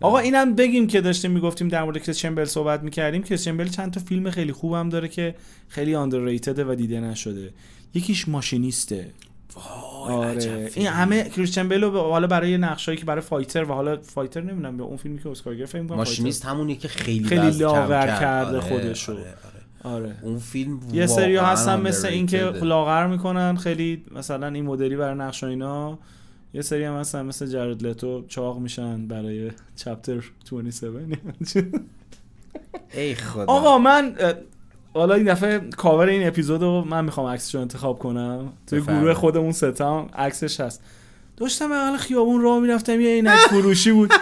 Speaker 2: آقا اینم بگیم که داشتیم می‌گفتیم در مورد کریس صحبت می‌کردیم. کریستین بیل چند تا فیلم خیلی خوبم داره که خیلی underrated و دیده نشده. یکیش Machinist ه. آره این همه کریستین بیل رو حالا برای نقشایی که برای Fighter و حالا Fighter نمی‌دونم به اون فیلمی که اسکار گرفت می‌کنم
Speaker 1: Machinist همونی که خیلی
Speaker 2: خیلی لاغر
Speaker 1: کرد.
Speaker 2: کرده
Speaker 1: آره،
Speaker 2: خودشو.
Speaker 1: آره، آره.
Speaker 2: آره
Speaker 1: اون فیلم
Speaker 2: یه سری هستن مثل این که
Speaker 1: underrated.
Speaker 2: لاغر می‌کنن خیلی مثلا این مدلی برای نقش اینا یه سری هم هستن مثل جرد لتو چاق میشن برای چپتر 27
Speaker 1: ای خدا
Speaker 2: آقا من حالا این دفعه کاور این اپیزود رو من می‌خوام عکسش رو انتخاب کنم. توی
Speaker 1: بفرمایید.
Speaker 2: گروه خودمون ستا هم عکسش هست. داشتم اول خیابون راه می‌رفتم یه عینک فروشی بود.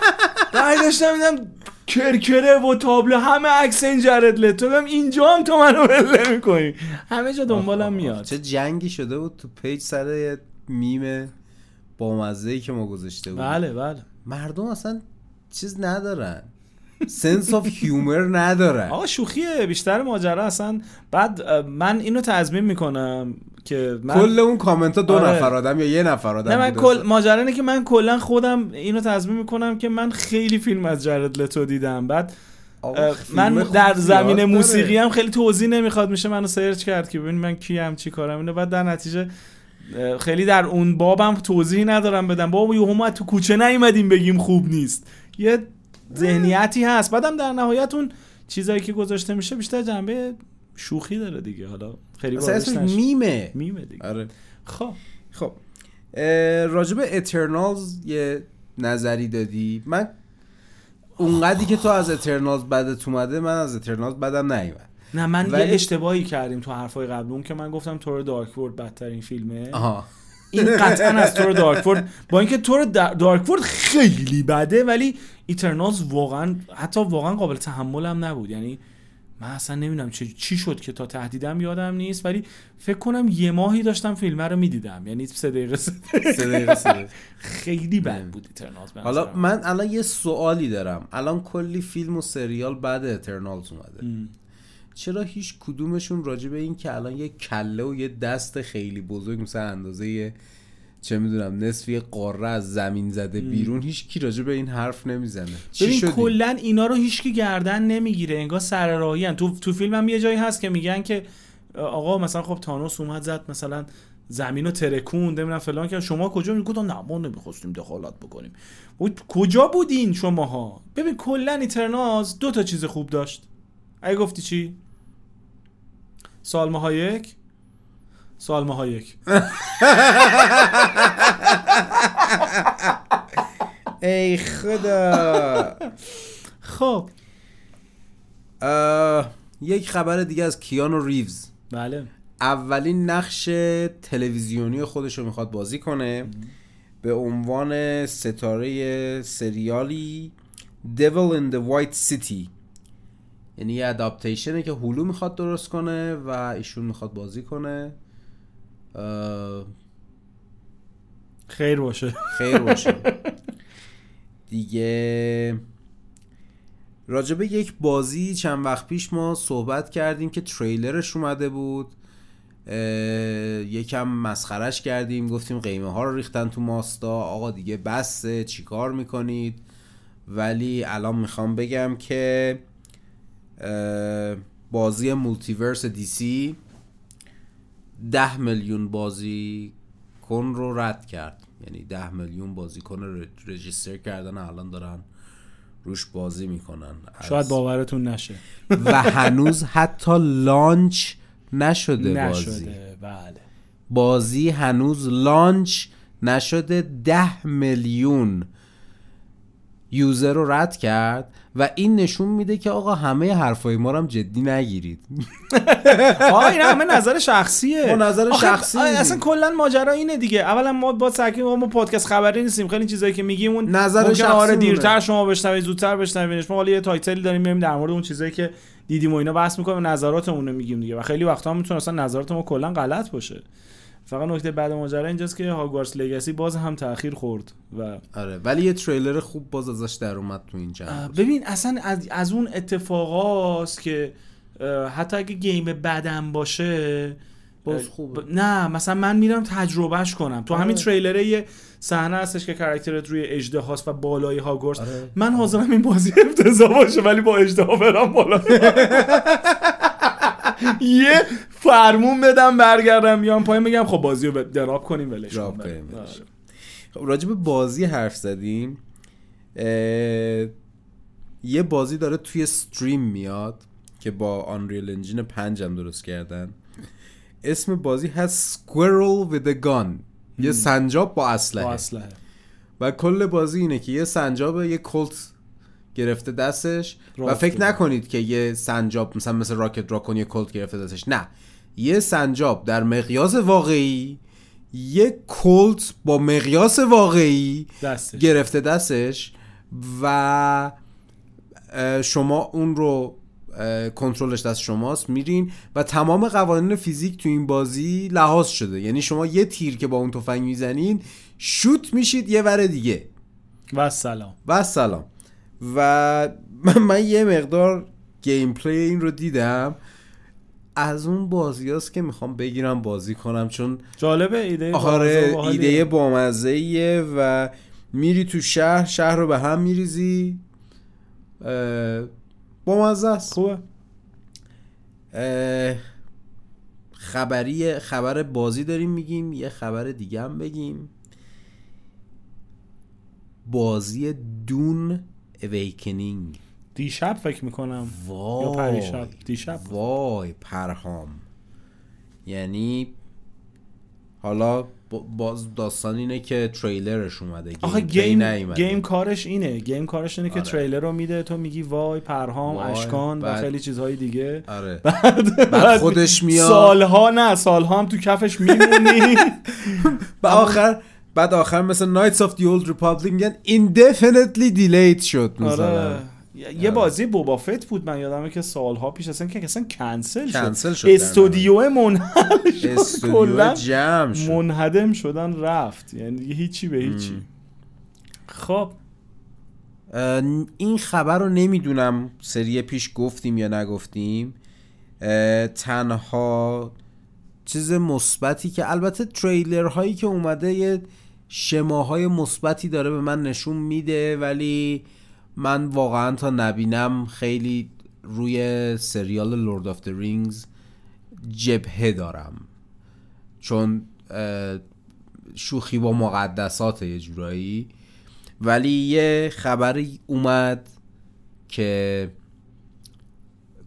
Speaker 2: بعد داشتم میدم کرکره و تابلو همه عکس این جرد لتو بگم اینجا هم تو منو بله می‌کنی همه جا دنبالم میاد.
Speaker 1: چه جنگی شده بود تو پیج سر میم ای که ما گذاشته بود
Speaker 2: بله بله.
Speaker 1: مردم اصلا چیز ندارن. سنس آف هیومر ندارن
Speaker 2: آقا شوخیه بیشتر ماجرا اصلا بعد من اینو تضمین می‌کنم که من
Speaker 1: کل اون کامنت ها دو
Speaker 2: آره.
Speaker 1: نفر آدم یا یه نفر آدم
Speaker 2: نه من کل. ماجرا اینه که من کلا خودم اینو تضمین می‌کنم که من خیلی فیلم از جرد لتو دیدم بعد من در زمین. موسیقی هم خیلی توضیح نمی‌خواد میشه منو سرچ کرد که ببین من کیم چی کارم اینو بعد در نتیجه خیلی در اون بابم توضیحی ندارم بدم بابا یهو ما تو کوچه نیومدیم بگیم خوب نیست یه ذهنیتی هست. بعدم در نهایت اون چیزایی که گذاشته میشه بیشتر جنبه شوخی داره دیگه. حالا خیلی
Speaker 1: اسمش.
Speaker 2: meme
Speaker 1: ه.
Speaker 2: meme ه دیگه.
Speaker 1: آره.
Speaker 2: خب.
Speaker 1: خب. راجب Eternals یه نظری دادی. من اونقدری که تو از Eternals بدت اومده من از Eternals بدم نیومد.
Speaker 2: نه من
Speaker 1: ولی-
Speaker 2: یه اشتباهی کردیم تو حرفای قبل اون که من گفتم Thor Dark World بدترین فیلمه.
Speaker 1: آها.
Speaker 2: این قطعا از Thor Dark World با اینکه Thor Dar- Dark World خیلی بده ولی Eternals واقعا حتی واقعا قابل تحملم نبود. یعنی من اصلا نمی‌دونم چه چی شد که تا تهدیدم یادم نیست ولی فکر کنم یه ماهی داشتم فیلم رو می‌دیدم. یعنی سه دقیقه سه. خیلی بد بود ایترنالز
Speaker 1: حالا. من الان یه سوالی دارم. الان کلی فیلم و سریال بعد اترنالز اومده. چرا هیچ کدومشون راجع به این که الان یه کله و یه دست خیلی بزرگ مثلا اندازه یه چه می‌دونم نصف یه قاره از زمین زده بیرون هیچ کی راجع به این حرف نمی‌زنه. چی
Speaker 2: ببین؟ کلا اینا رو هیچکی گردن نمی‌گیره انگار سر راهی تو تو فیلم هم یه جایی هست که میگن که آقا مثلا خب تانوس اومد زد مثلا زمین رو ترکون نمی‌دونم فلان که شما کجا می‌گفتن نه ما نمی‌خواستیم دخالت بکنیم. و کجا بودین شماها؟ ببین کلا ایترناز دو تا چیز خوب داشت. اگه گفتی چی؟ سالمه یک. سالمه یک.
Speaker 1: ای خدا.
Speaker 2: خب.
Speaker 1: یک خبر دیگه از کیانو ریوز.
Speaker 2: بله.
Speaker 1: اولین نقش تلویزیونی خودش رو می‌خواد بازی کنه. به عنوان ستاره سریالی Devil in the White City. یعنی یه اداپتیشنه که هلو می‌خواد درست کنه و ایشون می‌خواد بازی کنه.
Speaker 2: خیر باشه.
Speaker 1: خیر باشه. دیگه راجبه یک بازی چند وقت پیش ما صحبت کردیم که تریلرش اومده بود. یکم مسخرش کردیم. گفتیم قیمه ها رو ریختن تو ماستا. آقا دیگه بسه چیکار می‌کنید؟ ولی الان می‌خوام بگم که بازی مولتیورس دیسی ده میلیون بازی کن رو رد کرد. یعنی ده میلیون بازیکن رو رجیستر کردن الان دارن روش بازی می‌کنن.
Speaker 2: شاید باورتون نشه.
Speaker 1: و هنوز حتی لانچ نشده, بازی.
Speaker 2: نشده بله.
Speaker 1: بازی هنوز لانچ نشده ده میلیون یوزر رو رد کرد. و این نشون میده که آقا همه حرفای ما رو هم جدی نگیرید.
Speaker 2: آقا این همه نظر شخصیه.
Speaker 1: ما نظر
Speaker 2: آخه
Speaker 1: شخصی.
Speaker 2: اصلا کلا ماجرا اینه دیگه. اولا ما با سکی ما پادکست خبری نیستیم. خیلی چیزایی که میگیم اون
Speaker 1: نظر شخصی
Speaker 2: آره. دیرتر شما بشنوید زودتر بشنویدش ما حالا یه تایتلی داریم میایم در مورد اون چیزایی که دیدیم و اینا بحث می‌کنیم نظراتمون رو میگیم دیگه. و خیلی وقتا هم می‌تونه اصلا نظرات ما کلا غلط باشه. فقط نکته بعد ماجرا اینجاست که هاگوارتس لگاسی باز هم تاخیر خورد و
Speaker 1: آره ولی یه تریلر خوب باز ازش در اومد تو این روز.
Speaker 2: ببین اصلا از, از اون اتفاقاست که حتی اگه گیم بدم باشه
Speaker 1: باز خوبه.
Speaker 2: ب- نه مثلا من میرم تجربهش کنم تو
Speaker 1: آره.
Speaker 2: همین تریلره یه صحنه هستش که کاراکترت روی اجده هاست و بالای هاگوارتس
Speaker 1: آره.
Speaker 2: من حاضرم این بازی افتضاح باشه ولی با اجده برم بالا یه فرمون بدم برگردم بیام پایین بگم خب بازی رو دراب کنیم ولش.
Speaker 1: دراب کنیم
Speaker 2: آره.
Speaker 1: خب راجع به بازی حرف زدیم یه بازی داره توی استریم میاد که با آنریل انجین 5 هم درست کردن. اسم بازی هست Squirrel with a Gun. یه سنجاب با اسلحه.
Speaker 2: با اسلحه.
Speaker 1: و کل بازی اینه که یه سنجاب یه کلت گرفته دستش و فکر. نکنید که یه سنجاب مثلا مثل راکت راکون یه کلت گرفته دستش. نه. یه سنجاب در مقیاس واقعی یه کلت با مقیاس واقعی
Speaker 2: دستش.
Speaker 1: گرفته دستش و شما اون رو کنترلش دست شماست میرین و تمام قوانین فیزیک تو این بازی لحاظ شده. یعنی شما یه تیر که با اون تفنگ می‌زنین شوت میشید یه ور دیگه.
Speaker 2: و سلام.
Speaker 1: و سلام. و من, من یه مقدار گیم پلی این رو دیدم. از اون بازی هست که می‌خوام بگیرم بازی کنم چون
Speaker 2: جالبه ایده
Speaker 1: آره. ایده بامزه و میری تو شهر شهر رو به هم میریزی. بامزه است.
Speaker 2: خوبه.
Speaker 1: خبری خبر بازی داریم میگیم یه خبر دیگه هم بگیم. بازی دون اویکنینگ
Speaker 2: دیشب فکر می‌کنم. یا
Speaker 1: وای.
Speaker 2: پریشب. دیشب.
Speaker 1: وای پرهام. یعنی حالا باز داستان اینه که تریلرش اومده. game
Speaker 2: آخه
Speaker 1: game.
Speaker 2: game کارش اینه. game کارش اینه که
Speaker 1: آره.
Speaker 2: تریلر رو میده تو میگی وای پرهام
Speaker 1: وای،
Speaker 2: اشکان و
Speaker 1: بعد-
Speaker 2: خیلی چیزهای دیگه.
Speaker 1: آره.
Speaker 2: بعد,
Speaker 1: بعد خودش میاد.
Speaker 2: سالها نه سالها هم تو کفش میمونی.
Speaker 1: و آخر بعد آخر مثل Knights of the Old Republic میگن indefinitely delayed شد مثلا.
Speaker 2: آره یه بازی بوبافت بود من یادمه که سالها پیش اصلا که اصلا کنسل شد.
Speaker 1: کنسل شد
Speaker 2: استودیو منحل شد.
Speaker 1: استودیو جمع شد.
Speaker 2: منهدم شدن رفت. یعنی هیچی به هیچی. خب.
Speaker 1: این خبر رو نمی‌دونم سری پیش گفتیم یا نگفتیم. تنها چیز مثبتی که البته تریلر هایی که اومده یه شماهای مثبتی داره به من نشون میده ولی من واقعا تا نبینم خیلی روی سریال Lord of the Rings جبهه دارم. چون شوخی با مقدسات یه جورایی. ولی یه خبری اومد که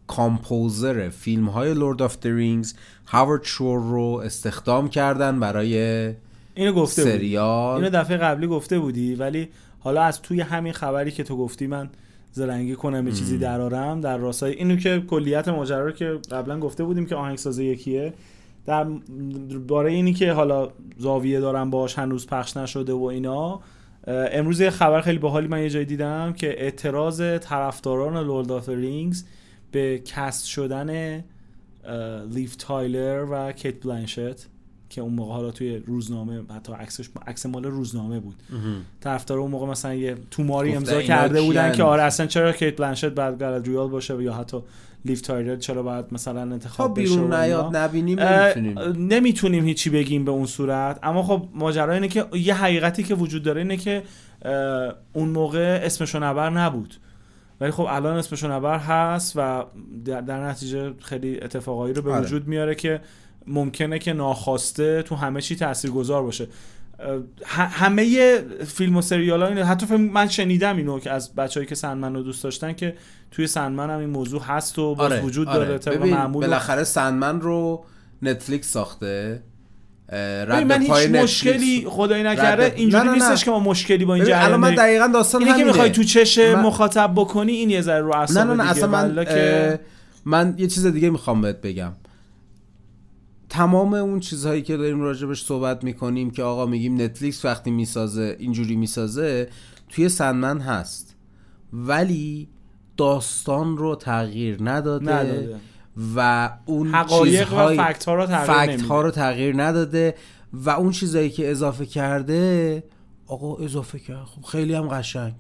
Speaker 1: composer فیلم های Lord of the Rings هاورد شور رو استخدام کردن برای
Speaker 2: اینو گفته بودی.
Speaker 1: سریال.
Speaker 2: اینو دفعه قبلی گفته بودی ولی حالا از توی همین خبری که تو گفتی من زرنگی کنم یه چیزی درارم در راستای اینو که کلیت ماجرا رو که قبلا گفته بودیم که آهنگساز یکیه. در باره اینی که حالا زاویه دارم باش هنوز پخش نشده و اینا امروز یه خبر خیلی باحالی من یه جایی دیدم که اعتراض طرفداران Lord of Rings به cast شدن لیف تایلر و کیت بلنشت که اون موقع حالا توی روزنامه حتی عکسش عکس مال روزنامه بود طرفدار اون موقع مثلا یه توماری امضا کرده بودن؟ که آره اصلا چرا کیت بلنشت بعد گالادریال باشه یا حتی لیف تایلر چرا باید مثلا انتخاب بشه
Speaker 1: بیرون. نیاد نبینیم نمی‌تونیم
Speaker 2: هیچی بگیم به اون صورت اما خب ماجرا اینه که یه حقیقتی که وجود داره اینه که اون موقع اسمشو نبر نبود ولی خب الان اسمشو نبر هست و در, در نتیجه خیلی اتفاقایی رو به
Speaker 1: آره.
Speaker 2: وجود میاره که ممکنه که ناخواسته تو همه چی تاثیرگذار باشه همه فیلم و سریال ها اینه حتی فیلم من شنیدم اینو که از بچههایی که سندمن رو دوست داشتن که توی سندمن هم این موضوع هست و باز وجود داره طبق
Speaker 1: آره. ببین
Speaker 2: معمول
Speaker 1: بالاخره سندمن رو نتفلیکس ساخته
Speaker 2: من هیچ مشکلی خدایی نکرده
Speaker 1: رد-
Speaker 2: اینجوری
Speaker 1: نه، نه،
Speaker 2: نیستش
Speaker 1: نه.
Speaker 2: که ما مشکلی با این جریان
Speaker 1: الان من. دقیقا داستان
Speaker 2: اینه که. می‌خوای تو چش
Speaker 1: من-
Speaker 2: مخاطب بکنی این یه ذره رو
Speaker 1: نه
Speaker 2: اعصاب
Speaker 1: نه نه
Speaker 2: دیگه.
Speaker 1: اصلا من
Speaker 2: که
Speaker 1: من یه چیز دیگه می‌خوام بهت بگم تمام اون چیزهایی که داریم راجبش صحبت می‌کنیم که آقا میگیم نتفلیکس وقتی می‌سازه اینجوری می‌سازه توی سندمن هست ولی داستان رو تغییر نداده,
Speaker 2: نداده.
Speaker 1: و اون
Speaker 2: حقایق و فکت ها رو تغییر
Speaker 1: فکت. ها رو تغییر نداده و اون چیزهایی که اضافه کرده آقا اضافه کرد خب خیلی هم قشنگ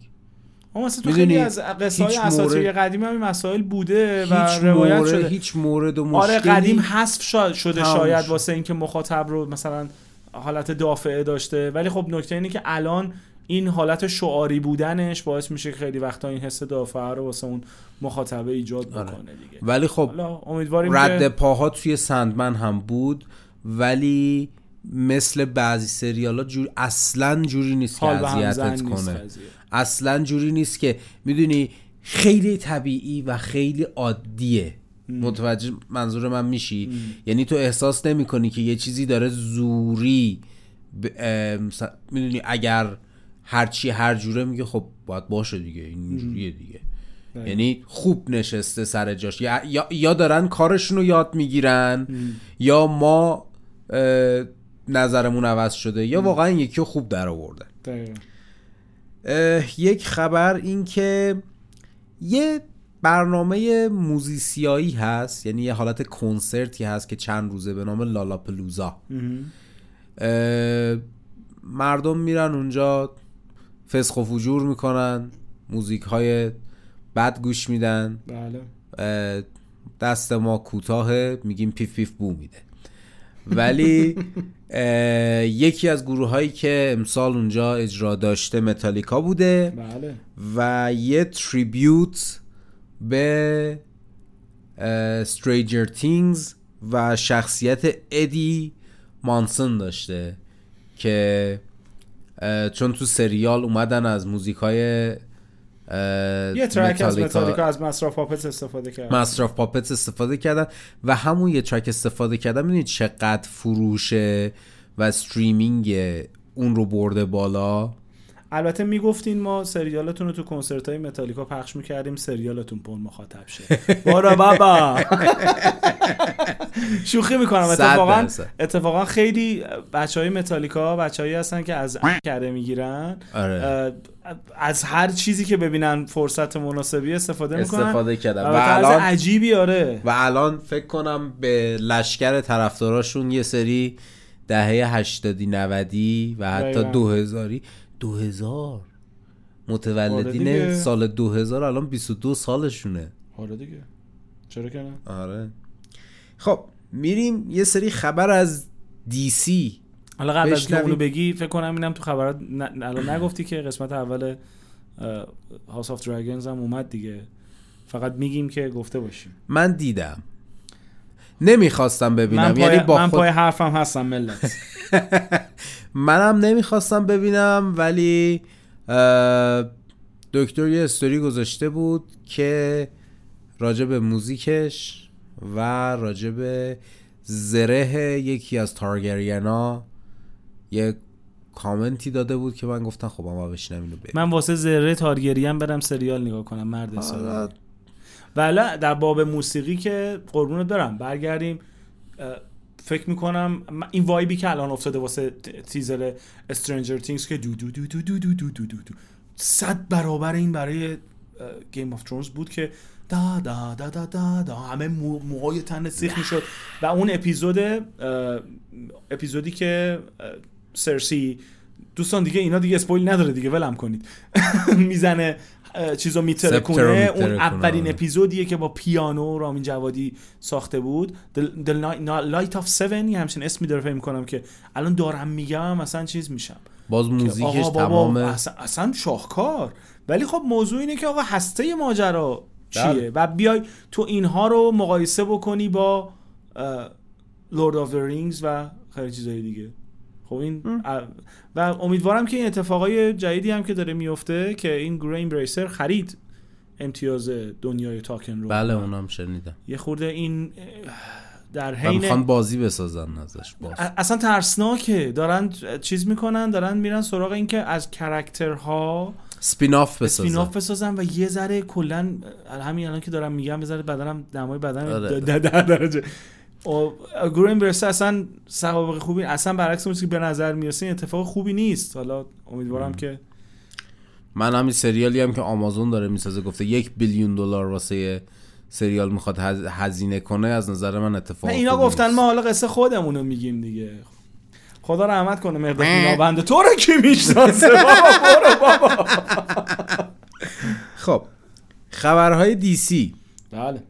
Speaker 2: اما مثلا تو خیلی از قصه های اساطیری قدیمی هم این مسائل بوده و روایت
Speaker 1: مورد
Speaker 2: شده
Speaker 1: هیچ مورد و مشکلی
Speaker 2: آره قدیم حذف شده
Speaker 1: تمام
Speaker 2: شاید
Speaker 1: شد.
Speaker 2: واسه اینکه مخاطب رو مثلا حالت دافعه داشته ولی خب نکته اینه که الان این حالت شعاری بودنش باعث میشه که خیلی وقتا این حس دافعه رو واسه اون مخاطبه ایجاد
Speaker 1: آره.
Speaker 2: بکنه دیگه
Speaker 1: ولی خب
Speaker 2: امیدواریم
Speaker 1: رد
Speaker 2: که
Speaker 1: پاها توی سندمن هم بود ولی مثل بعضی سریال ها جور اصلا جوری نیست که اذیتت کنه. اصلا جوری نیست که می‌دونی خیلی طبیعی و خیلی عادیه. متوجه منظور من میشی؟ یعنی تو احساس نمی کنی که یه چیزی داره زوری ب... می‌دونی اگر هرچی هر جوره میگه خب باید باشه دیگه اینجوریه دیگه.
Speaker 2: بله.
Speaker 1: یعنی خوب نشسته سر جاش. یا, یا, دارن کارشون رو یاد می‌گیرن یا ما اه، نظرمون عوض شده یا واقعا یکی رو خوب در آورده. یک خبر این که یه برنامه موزیسیایی هست یعنی یه حالت کنسرتی هست که چند روزه به نام لالاپلوزا.
Speaker 2: مهم.
Speaker 1: اه، مردم میرن اونجا فسخ و فجور می‌کنن موزیک های بد گوش میدن.
Speaker 2: بله.
Speaker 1: دست ما کوتاهه میگیم پیف پیف بو میده. ولی یکی از گروه هایی که امسال اونجا اجرا داشته متالیکا بوده
Speaker 2: بله.
Speaker 1: و یه تریبیوت به Stranger Things و شخصیت ادی مانسون داشته که چون تو سریال اومدن از موزیک های
Speaker 2: یه track از متالیکا از Master of Puppets استفاده کرد
Speaker 1: Master of Puppets استفاده کردن و همون یه track استفاده کردن. می‌دونید چقدر فروشه و streaming اون رو برده بالا.
Speaker 2: البته می‌گفتین ما سریالتون رو تو کنسرت های متالیکا پخش می‌کردیم سریالتون پر مخاطب شه. بارا بابا. شوخی می‌کنم. اتفاقا. اتفاقا خیلی بچه های متالیکا بچههایی هستن که از کرده می‌گیرن.
Speaker 1: آره.
Speaker 2: از هر چیزی که ببینن فرصت مناسبی استفاده می‌کنن.
Speaker 1: استفاده کردن.
Speaker 2: و
Speaker 1: الان
Speaker 2: عجیبی آره.
Speaker 1: و الان فکر کنم به لشکر طرفداراشون یه سری دهه هشتادی نودی و حتی
Speaker 2: دقیقاً.
Speaker 1: دو هزاری دو هزار.
Speaker 2: آره
Speaker 1: متولدین
Speaker 2: دیگه.
Speaker 1: سال دو هزار الان 22 سالشونه.
Speaker 2: آره دیگه. چرا که نه؟
Speaker 1: آره. خب میریم یه سری خبر از دی سی.
Speaker 2: حالا قبل از. اونو بگی فکر کنم اینم تو خبرات ن- الان نگفتی که قسمت اول House of Dragons هم اومد دیگه. فقط میگیم که گفته باشیم.
Speaker 1: من دیدم. نمی‌خواستم ببینم.
Speaker 2: من پای,
Speaker 1: یعنی با
Speaker 2: من
Speaker 1: خود...
Speaker 2: پای حرفم هستم ملت.
Speaker 1: منم نمی‌خواستم ببینم ولی دکتر یه استوری گذاشته بود که راجع به موزیکش و راجع به زره یکی از تارگرینا یه کامنتی داده بود که من گفتم خب ما بشنم اینو ببین
Speaker 2: من واسه ذره تارگری هم برم سریال نگاه کنم مرد حسابی. ولی در باب موسیقی که قربونت برم برگردیم فکر می‌کنم این وایبی که الان افتاده واسه تیزر استرنجر تینگز که دو دو دو دو دو دو دو دو دو دو. صد برابر این برای Game of Thrones بود که دا دا دا دا دا دا همه مو- موهای تن سیخ می‌شد. و اون episode episode ی که سرسی دوستان دیگه اینا دیگه spoil نداره دیگه ولم کنید. می‌زنه چیزو میتره اون اولین
Speaker 1: آره.
Speaker 2: اپیزودیه که با پیانو رامین جوادی ساخته بود. The, Light of Seven یه همچین اسمی داره فکر می‌کنم که الان دارم میگم مثلا چیز میشم.
Speaker 1: باز موزیکش تمام
Speaker 2: اصلا, اصلا شاهکار. ولی خب موضوع اینه که آقا هسته ماجرا چیه؟
Speaker 1: بله.
Speaker 2: و بیای تو اینها رو مقایسه بکنی با Lord of the Rings و خیلی چیزای دیگه. خب این و امیدوارم که این اتفاقای جدیدی هم که داره میفته که این Embracer خرید امتیاز دنیای تالکین رو.
Speaker 1: بله اونم شنیدم.
Speaker 2: یه خورده این در حین
Speaker 1: می‌خوان بازی بسازن ازش باز.
Speaker 2: اصلا ترسناکه. دارن چیز می‌کنن دارن میرن سراغ این که از کرکترها
Speaker 1: سپین آف
Speaker 2: اسپین
Speaker 1: بسازن.
Speaker 2: آف بسازن و یه ذره کلا همین الان که دارم میگم یه ذره بدنم دمای بدن
Speaker 1: آره.
Speaker 2: در در درجه. گرین برسه اصلا سوابق خوبی اصلا برعکس اون که به نظر می‌رسه این اتفاق خوبی نیست. حالا امیدوارم که
Speaker 1: من همین سریالی هم که آمازون داره می‌سازه گفته یک بیلیون دلار واسه سریال می‌خواد هز- هزینه کنه از نظر من اتفاق
Speaker 2: اینا گفتن. ما حالا قصه خودمونو میگیم دیگه. خدا رحمت کنه مقدار اینا بنده تو رو کی می‌شناسه؟ بابا بابا.
Speaker 1: خب خبرهای دی سی
Speaker 2: بله.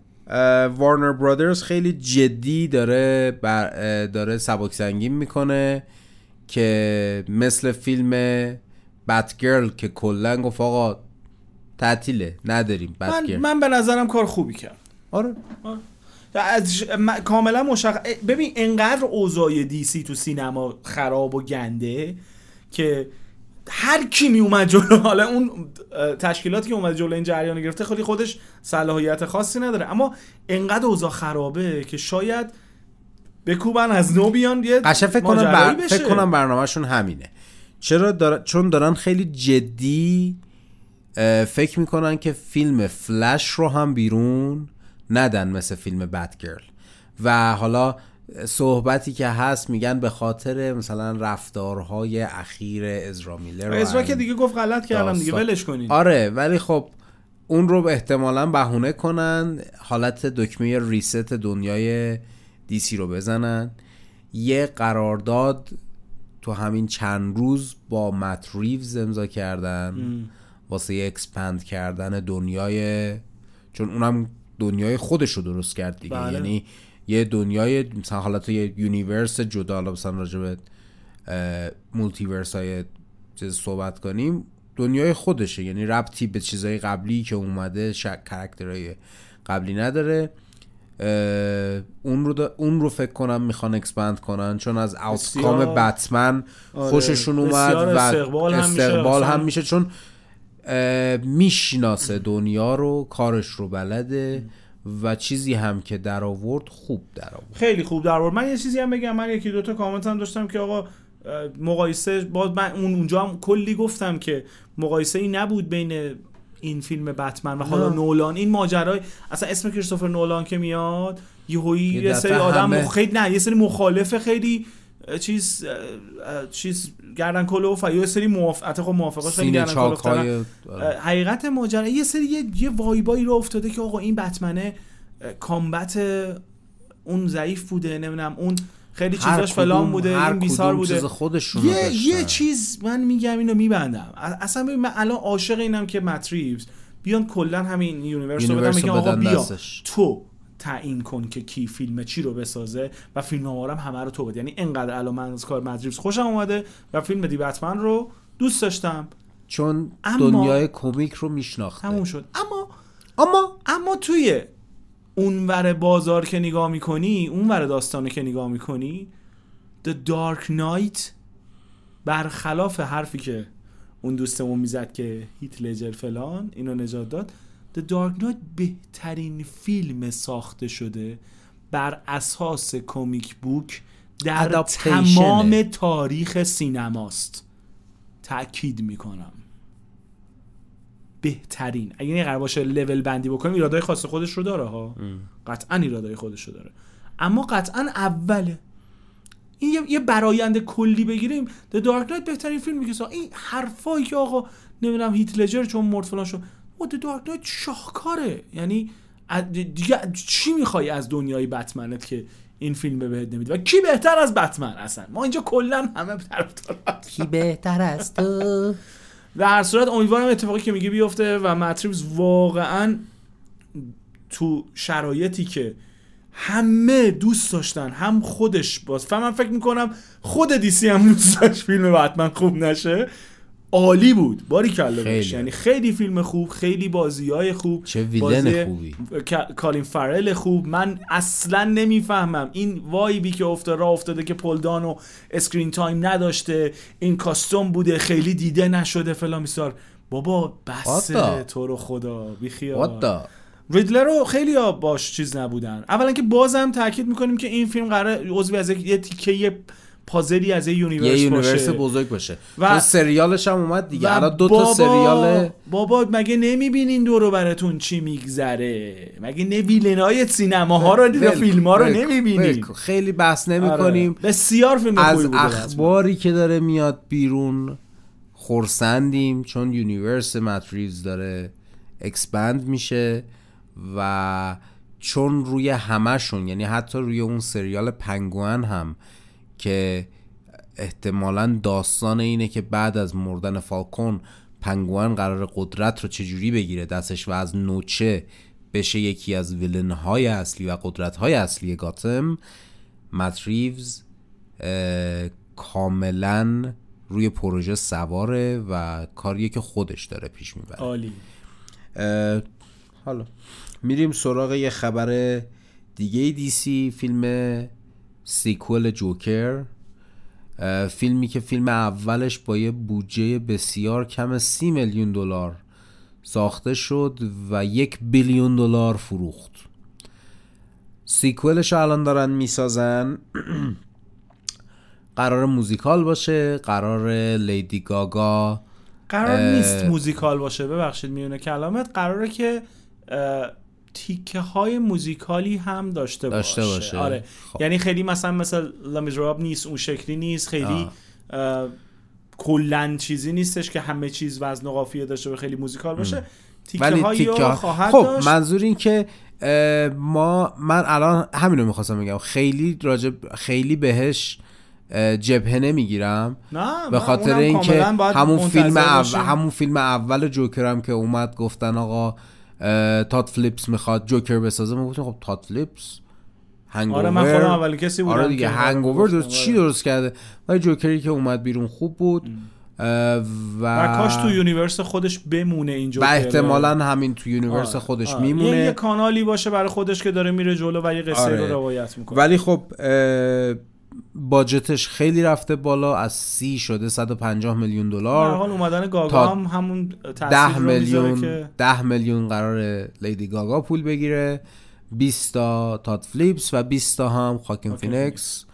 Speaker 1: وارنر برادرز خیلی جدی داره بر داره سبک سنگین می‌کنه که مثل فیلم بات گرل که کلا گفت آقا تعطیله نداریم
Speaker 2: من, من به نظرم کار خوبی کرد.
Speaker 1: آره.
Speaker 2: از ش- م- کاملا مشخص ببین انقدر اوضاع دی سی تو سینما خراب و گنده که هر کی می اومد جلو حالا اون تشکیلاتی که اومد جلو این جریان گرفته خیلی خودش صلاحیت خاصی نداره. اما انقدر اوضاع خرابه که شاید بکوبن از نو بیان یه
Speaker 1: قشنگ فکر کنم بر...
Speaker 2: بشه.
Speaker 1: فکر کنم برنامهشون همینه. چرا دار... چون دارن خیلی جدی فکر می‌کنن که فیلم فلش رو هم بیرون ندن مثل فیلم بد گرل و حالا صحبتی که هست میگن به خاطر مثلا رفتارهای اخیر ازرا میلر
Speaker 2: ازرا که دیگه گفت غلط کردم دیگه. ولش کنین
Speaker 1: آره ولی خب اون رو احتمالا بهونه کنن حالت دکمه ریست دنیای دیسی رو بزنن یه قرارداد تو همین چند روز با مت ریوز امضا کردن واسه یه expand کردن دنیای چون اونم دنیای خودش رو درست کرد دیگه
Speaker 2: بله.
Speaker 1: یعنی یه دنیای مثلا حالت یه universe جدا حالا مثلا راجع به multiverse های چیز صحبت کنیم دنیای خودشه. یعنی ربطی به چیزهای قبلی که اومده شک character های قبلی نداره. اون رو دا- اون رو فکر کنم می‌خوان expand کنن چون از outcome
Speaker 2: بسیار-
Speaker 1: بتمن
Speaker 2: آره،
Speaker 1: خوششون اومد و
Speaker 2: استقبال هم میشه،
Speaker 1: استقبال
Speaker 2: اصلا.
Speaker 1: هم میشه چون می‌شناسه دنیا رو کارش رو بلده. و چیزی هم که در آورد خوب در آورد
Speaker 2: خیلی خوب در آورد. من یه چیزی هم بگم من یکی دوتا کامنت هم داشتم که آقا مقایسه باز من اون اونجا هم کلی گفتم که مقایسه ای نبود بین این فیلم بتمن و حالا
Speaker 1: نه.
Speaker 2: نولان این ماجرای اصلا اسم کریستوفر نولان که میاد یهویی
Speaker 1: یه
Speaker 2: یه سری آدم
Speaker 1: همه-.
Speaker 2: خیلی نه یه سری مخالف خیلی چیز چیز گردن کلوف یه سری موافقت خب موافقاش خیلی گردن کلوف.
Speaker 1: های
Speaker 2: حقیقت ماجرا یه سری یه, یه وایبایی رو افتاده که آقا این بتمنه کامبت اون ضعیف بوده نمی‌دونم اون خیلی چیزاش فلان بوده این بیسار بوده
Speaker 1: چیز خودشون
Speaker 2: یه
Speaker 1: داشتن.
Speaker 2: یه چیز من میگم اینو میبندم اصلا ببین من الان عاشق اینم که مت ریوز بیان کلا همین universe رو
Speaker 1: universe
Speaker 2: میگم آقا بیا
Speaker 1: دستش.
Speaker 2: تو تعیین کن که کی فیلم چی رو بسازه و فیلم هم همه رو تو بده. یعنی انقدر الان من از کار مت ریوز خوشم اومده و فیلم The Batman رو دوست داشتم.
Speaker 1: چون دنیای کمیک رو میشناخته.
Speaker 2: تموم شد. اما
Speaker 1: اما
Speaker 2: اما توی اونور بازار که نگاه می‌کنی اونور داستانه که نگاه می‌کنی The Dark Knight برخلاف حرفی که اون دوستمون می‌زد که هیت لجر فلان اینو نجات داد The Dark Knight بهترین فیلم ساخته شده بر اساس کمیک بوک در. تمام تاریخ سینماست. تأکید می‌کنم. بهترین. اگه این قرار باشه لول بندی بکنیم ایرادای خاص خودش رو داره ها. قطعا ایرادای خودش رو داره. اما قطعا اوله. این یه, یه برایند کلی بگیریم. The Dark Knight بهترین فیلمی که ساخت این حرفایی که آقا نمی‌دونم هیت لجر چون مرد فلان شد. The Dark Knight شاهکاره. یعنی دیگه چی می‌خوای از دنیای بتمنت که این فیلم بهت نمیده و کی بهتر از بتمن اصلا؟ ما اینجا کلا همه طرفدار.
Speaker 3: کی بهتر از تو؟
Speaker 2: در هر صورت امیدوارم اتفاقی که میگه بیفته و متریوز واقعا تو شرایطی که همه دوست داشتن هم خودش باز من فکر می‌کنم خود DC هم دوست داشت فیلم بتمن خوب نشه. عالی بود.
Speaker 1: باریکلا.
Speaker 2: یعنی خیلی فیلم خوب خیلی بازی های خوب.
Speaker 1: چه villain
Speaker 2: بازی
Speaker 1: خوبی.
Speaker 2: کا- کالین فرل خوب. من اصلا نمی‌فهمم. این vibe ی که افتاده راه افتاده که پال دانو screen time نداشته این costume بوده خیلی دیده نشده فلان بیسار. بابا بس تو رو خدا بیخیال ریدلر رو خیلی ها باش چیز نبودن. اولا که بازم تاکید می‌کنیم که این فیلم قرار عضوی از یک- یه تیکه پازلی از یه universe
Speaker 1: یه universe
Speaker 2: باشه.
Speaker 1: بزرگ باشه.
Speaker 2: و-
Speaker 1: و سریالش هم اومد دیگه.
Speaker 2: و
Speaker 1: الان دو تا
Speaker 2: بابا-
Speaker 1: سریال
Speaker 2: بابا مگه نمی‌بینین دور و براتون چی میگذره؟ مگه نه villain ای سینماها رو یا فیلم ها رو نمی‌بینین.
Speaker 1: خیلی بحث نمی کنیم
Speaker 2: آره. بسیار فیلم
Speaker 1: از
Speaker 2: بوده
Speaker 1: اخباری که داره میاد بیرون خرسندیم چون universe مت ریوز داره expand میشه و چون روی همهشون یعنی حتی روی اون سریال پنگوئن هم که احتمالا داستان اینه که بعد از مردن فالکون پنگوئن قرار قدرت رو چجوری بگیره دستش و از نوچه بشه یکی از villain های اصلی و قدرت های اصلی گاتم مت ریوز اه، کاملا روی پروژه سواره و کاریه که خودش داره پیش می‌بره.
Speaker 2: عالی.
Speaker 1: حالا میریم سراغ یه خبر دیگه دی سی فیلم سیکوال جوکر. فیلمی که فیلم اولش با یه بودجه بسیار کم سی میلیون دلار ساخته شد و یک بیلیون دلار فروخت. sequel ش رو الان دارن می‌سازن. قرار موزیکال باشه قرار لیدی گاگا
Speaker 2: قرار نیست موزیکال باشه ببخشید میونه کلامت. قراره که تیکه های موزیکالی هم داشته,
Speaker 1: داشته باشه.
Speaker 2: آره.
Speaker 1: خب.
Speaker 2: یعنی خیلی مثلا مثل Les Misérables نیست اون شکلی نیست. خیلی کلا چیزی نیستش که همه چیز وزن و قافیه داشته و خیلی موزیکال باشه. تیکه
Speaker 1: ولی
Speaker 2: هایی
Speaker 1: تیکه
Speaker 2: رو
Speaker 1: ها-
Speaker 2: خواهد
Speaker 1: خب
Speaker 2: داشت.
Speaker 1: منظور این که ما من الان همینو می‌خواستم بگم. خیلی راجب خیلی بهش جبهه نمی‌گیرم.
Speaker 2: نه
Speaker 1: به خاطر اینکه همون فیلم اول. همون فیلم اول جوکرم که اومد گفتن آقا تاد فلیپس می‌خواد جوکر بسازه. ما گفتیم خب تاد فلیپس هنگوور
Speaker 2: آره من خودم اول کسی بودم
Speaker 1: آره دیگه هنگوور درست چی
Speaker 2: آره.
Speaker 1: درست کرده؟ ولی جوکری که اومد بیرون خوب بود. و
Speaker 2: و کاش تو universe خودش بمونه این
Speaker 1: و احتمالا همین تو universe
Speaker 2: آره،
Speaker 1: خودش
Speaker 2: آره. یه,
Speaker 1: میمونه
Speaker 2: یه کانالی باشه برای خودش که داره میره جلو و یه قصه
Speaker 1: آره.
Speaker 2: رو روایت می‌کنه.
Speaker 1: ولی خب اه، budget ش خیلی رفته بالا از سی شده 150 میلیون دلار.
Speaker 2: حال اومدن گاگا هم همون
Speaker 1: ده میلیون
Speaker 2: که
Speaker 1: ده میلیون قرار لیدی گاگا پول بگیره 20 تا تاد فیلیپس و 20 تا هم
Speaker 2: واکین
Speaker 1: فینیکس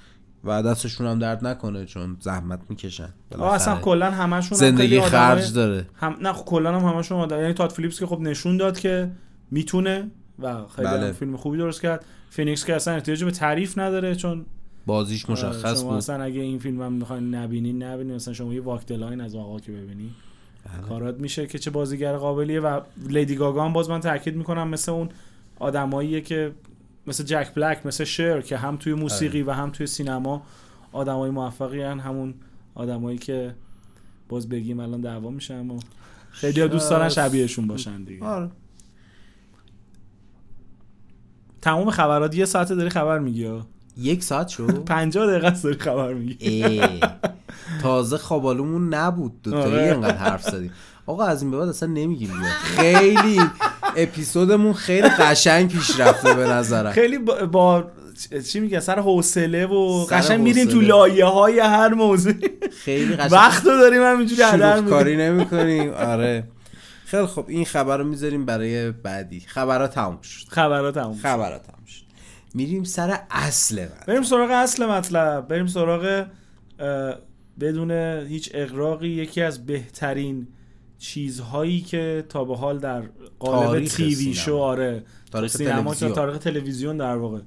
Speaker 1: و دستشون هم درد نکنه چون زحمت می‌کشن.
Speaker 2: آه اصلا کلا همشون هم
Speaker 1: زندگی
Speaker 2: آدمای-
Speaker 1: خرج داره.
Speaker 2: هم نه خب کلا هم همشون آدم یعنی تاد فیلیپس که خب نشون داد که می‌تونه و خیلی
Speaker 1: بله.
Speaker 2: هم فیلم خوبی درست کرد. فینیکس که اصلا احتیاج به تعریف نداره چون
Speaker 1: بازیش مشخص
Speaker 2: آره، شما
Speaker 1: بود
Speaker 2: اصلا اگه این فیلم هم می‌خواین نبینین نبینین مثلا شما یه Walk the Line از آقا که ببینی
Speaker 1: بله.
Speaker 2: کارات میشه که چه بازیگر قابلیه و لیدی گاگا هم باز من تاکید می‌کنم مثل اون آدماییه که مثل جک بلک مثل شر که هم توی موسیقی
Speaker 1: آره.
Speaker 2: و هم توی سینما آدمای موفقی هن همون آدمایی که باز بگیم الان دعوا میشن و خیلی ها دوست دارن شبیهشون باشن دیگه
Speaker 1: آره.
Speaker 2: تمام خبرات یه ساعت داری خبر میگی.
Speaker 1: یک ساعت شد؟
Speaker 2: 50 دقیقه است داری خبر میگی.
Speaker 1: تازه خوابالومون نبود. دوتایی
Speaker 2: آره.
Speaker 1: انقدر حرف زدیم. آقا از این به بعد اصلا نمیگیم خیلی اپیزودمون خیلی قشنگ پیش رفته به نظرم.
Speaker 2: خیلی با, با چی میگه سر حوصله و قشنگ میریم تو. لایه های هر موضوع
Speaker 1: خیلی قشنگ.
Speaker 2: وقت رو داریم همینجوری هدر.
Speaker 1: کاری نمی کنیم آره. خیلی خب این خبر رو می‌ذاریم برای بعدی. خبرها تموم شد.
Speaker 2: تموم.
Speaker 1: خبرها تموم شد. میریم سر اصل من
Speaker 2: بریم سراغ اصل مطلب بریم سراغ بدون هیچ اقراقی یکی از بهترین چیزهایی که تا به حال در قالب تیوی. شو آره
Speaker 1: تاریخ
Speaker 2: سینما
Speaker 1: تلویزیون.
Speaker 2: تاریخ تلویزیون در واقع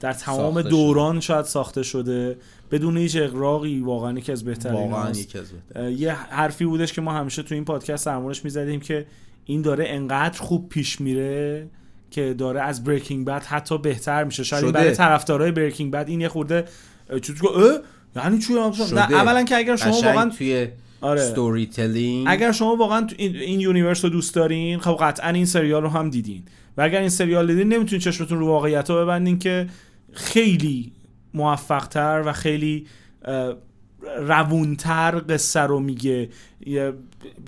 Speaker 2: در تمام دوران شاید ساخته شده بدون هیچ اقراقی واقعا یکی از بهترین
Speaker 1: واقعا. یکی از بهترین.
Speaker 2: یه حرفی بودش که ما همیشه تو این پادکست درمونش می‌زدیم که این داره انقدر خوب پیش میره که داره از بریکینگ بد حتی بهتر میشه شاید. برای طرفدارای بریکینگ بد این یه خورده که اه یعنی چی نه. اولا که اگر شما واقعا
Speaker 1: توی
Speaker 2: آره.
Speaker 1: storytelling
Speaker 2: اگر شما واقعا تو این, این universe رو دوست دارین خب قطعا این سریال رو هم دیدین و اگر این سریال دیدین نمی‌تونین چشمتون رو واقعیت رو ببندین که خیلی موفق تر و خیلی روونتر قصه رو میگه.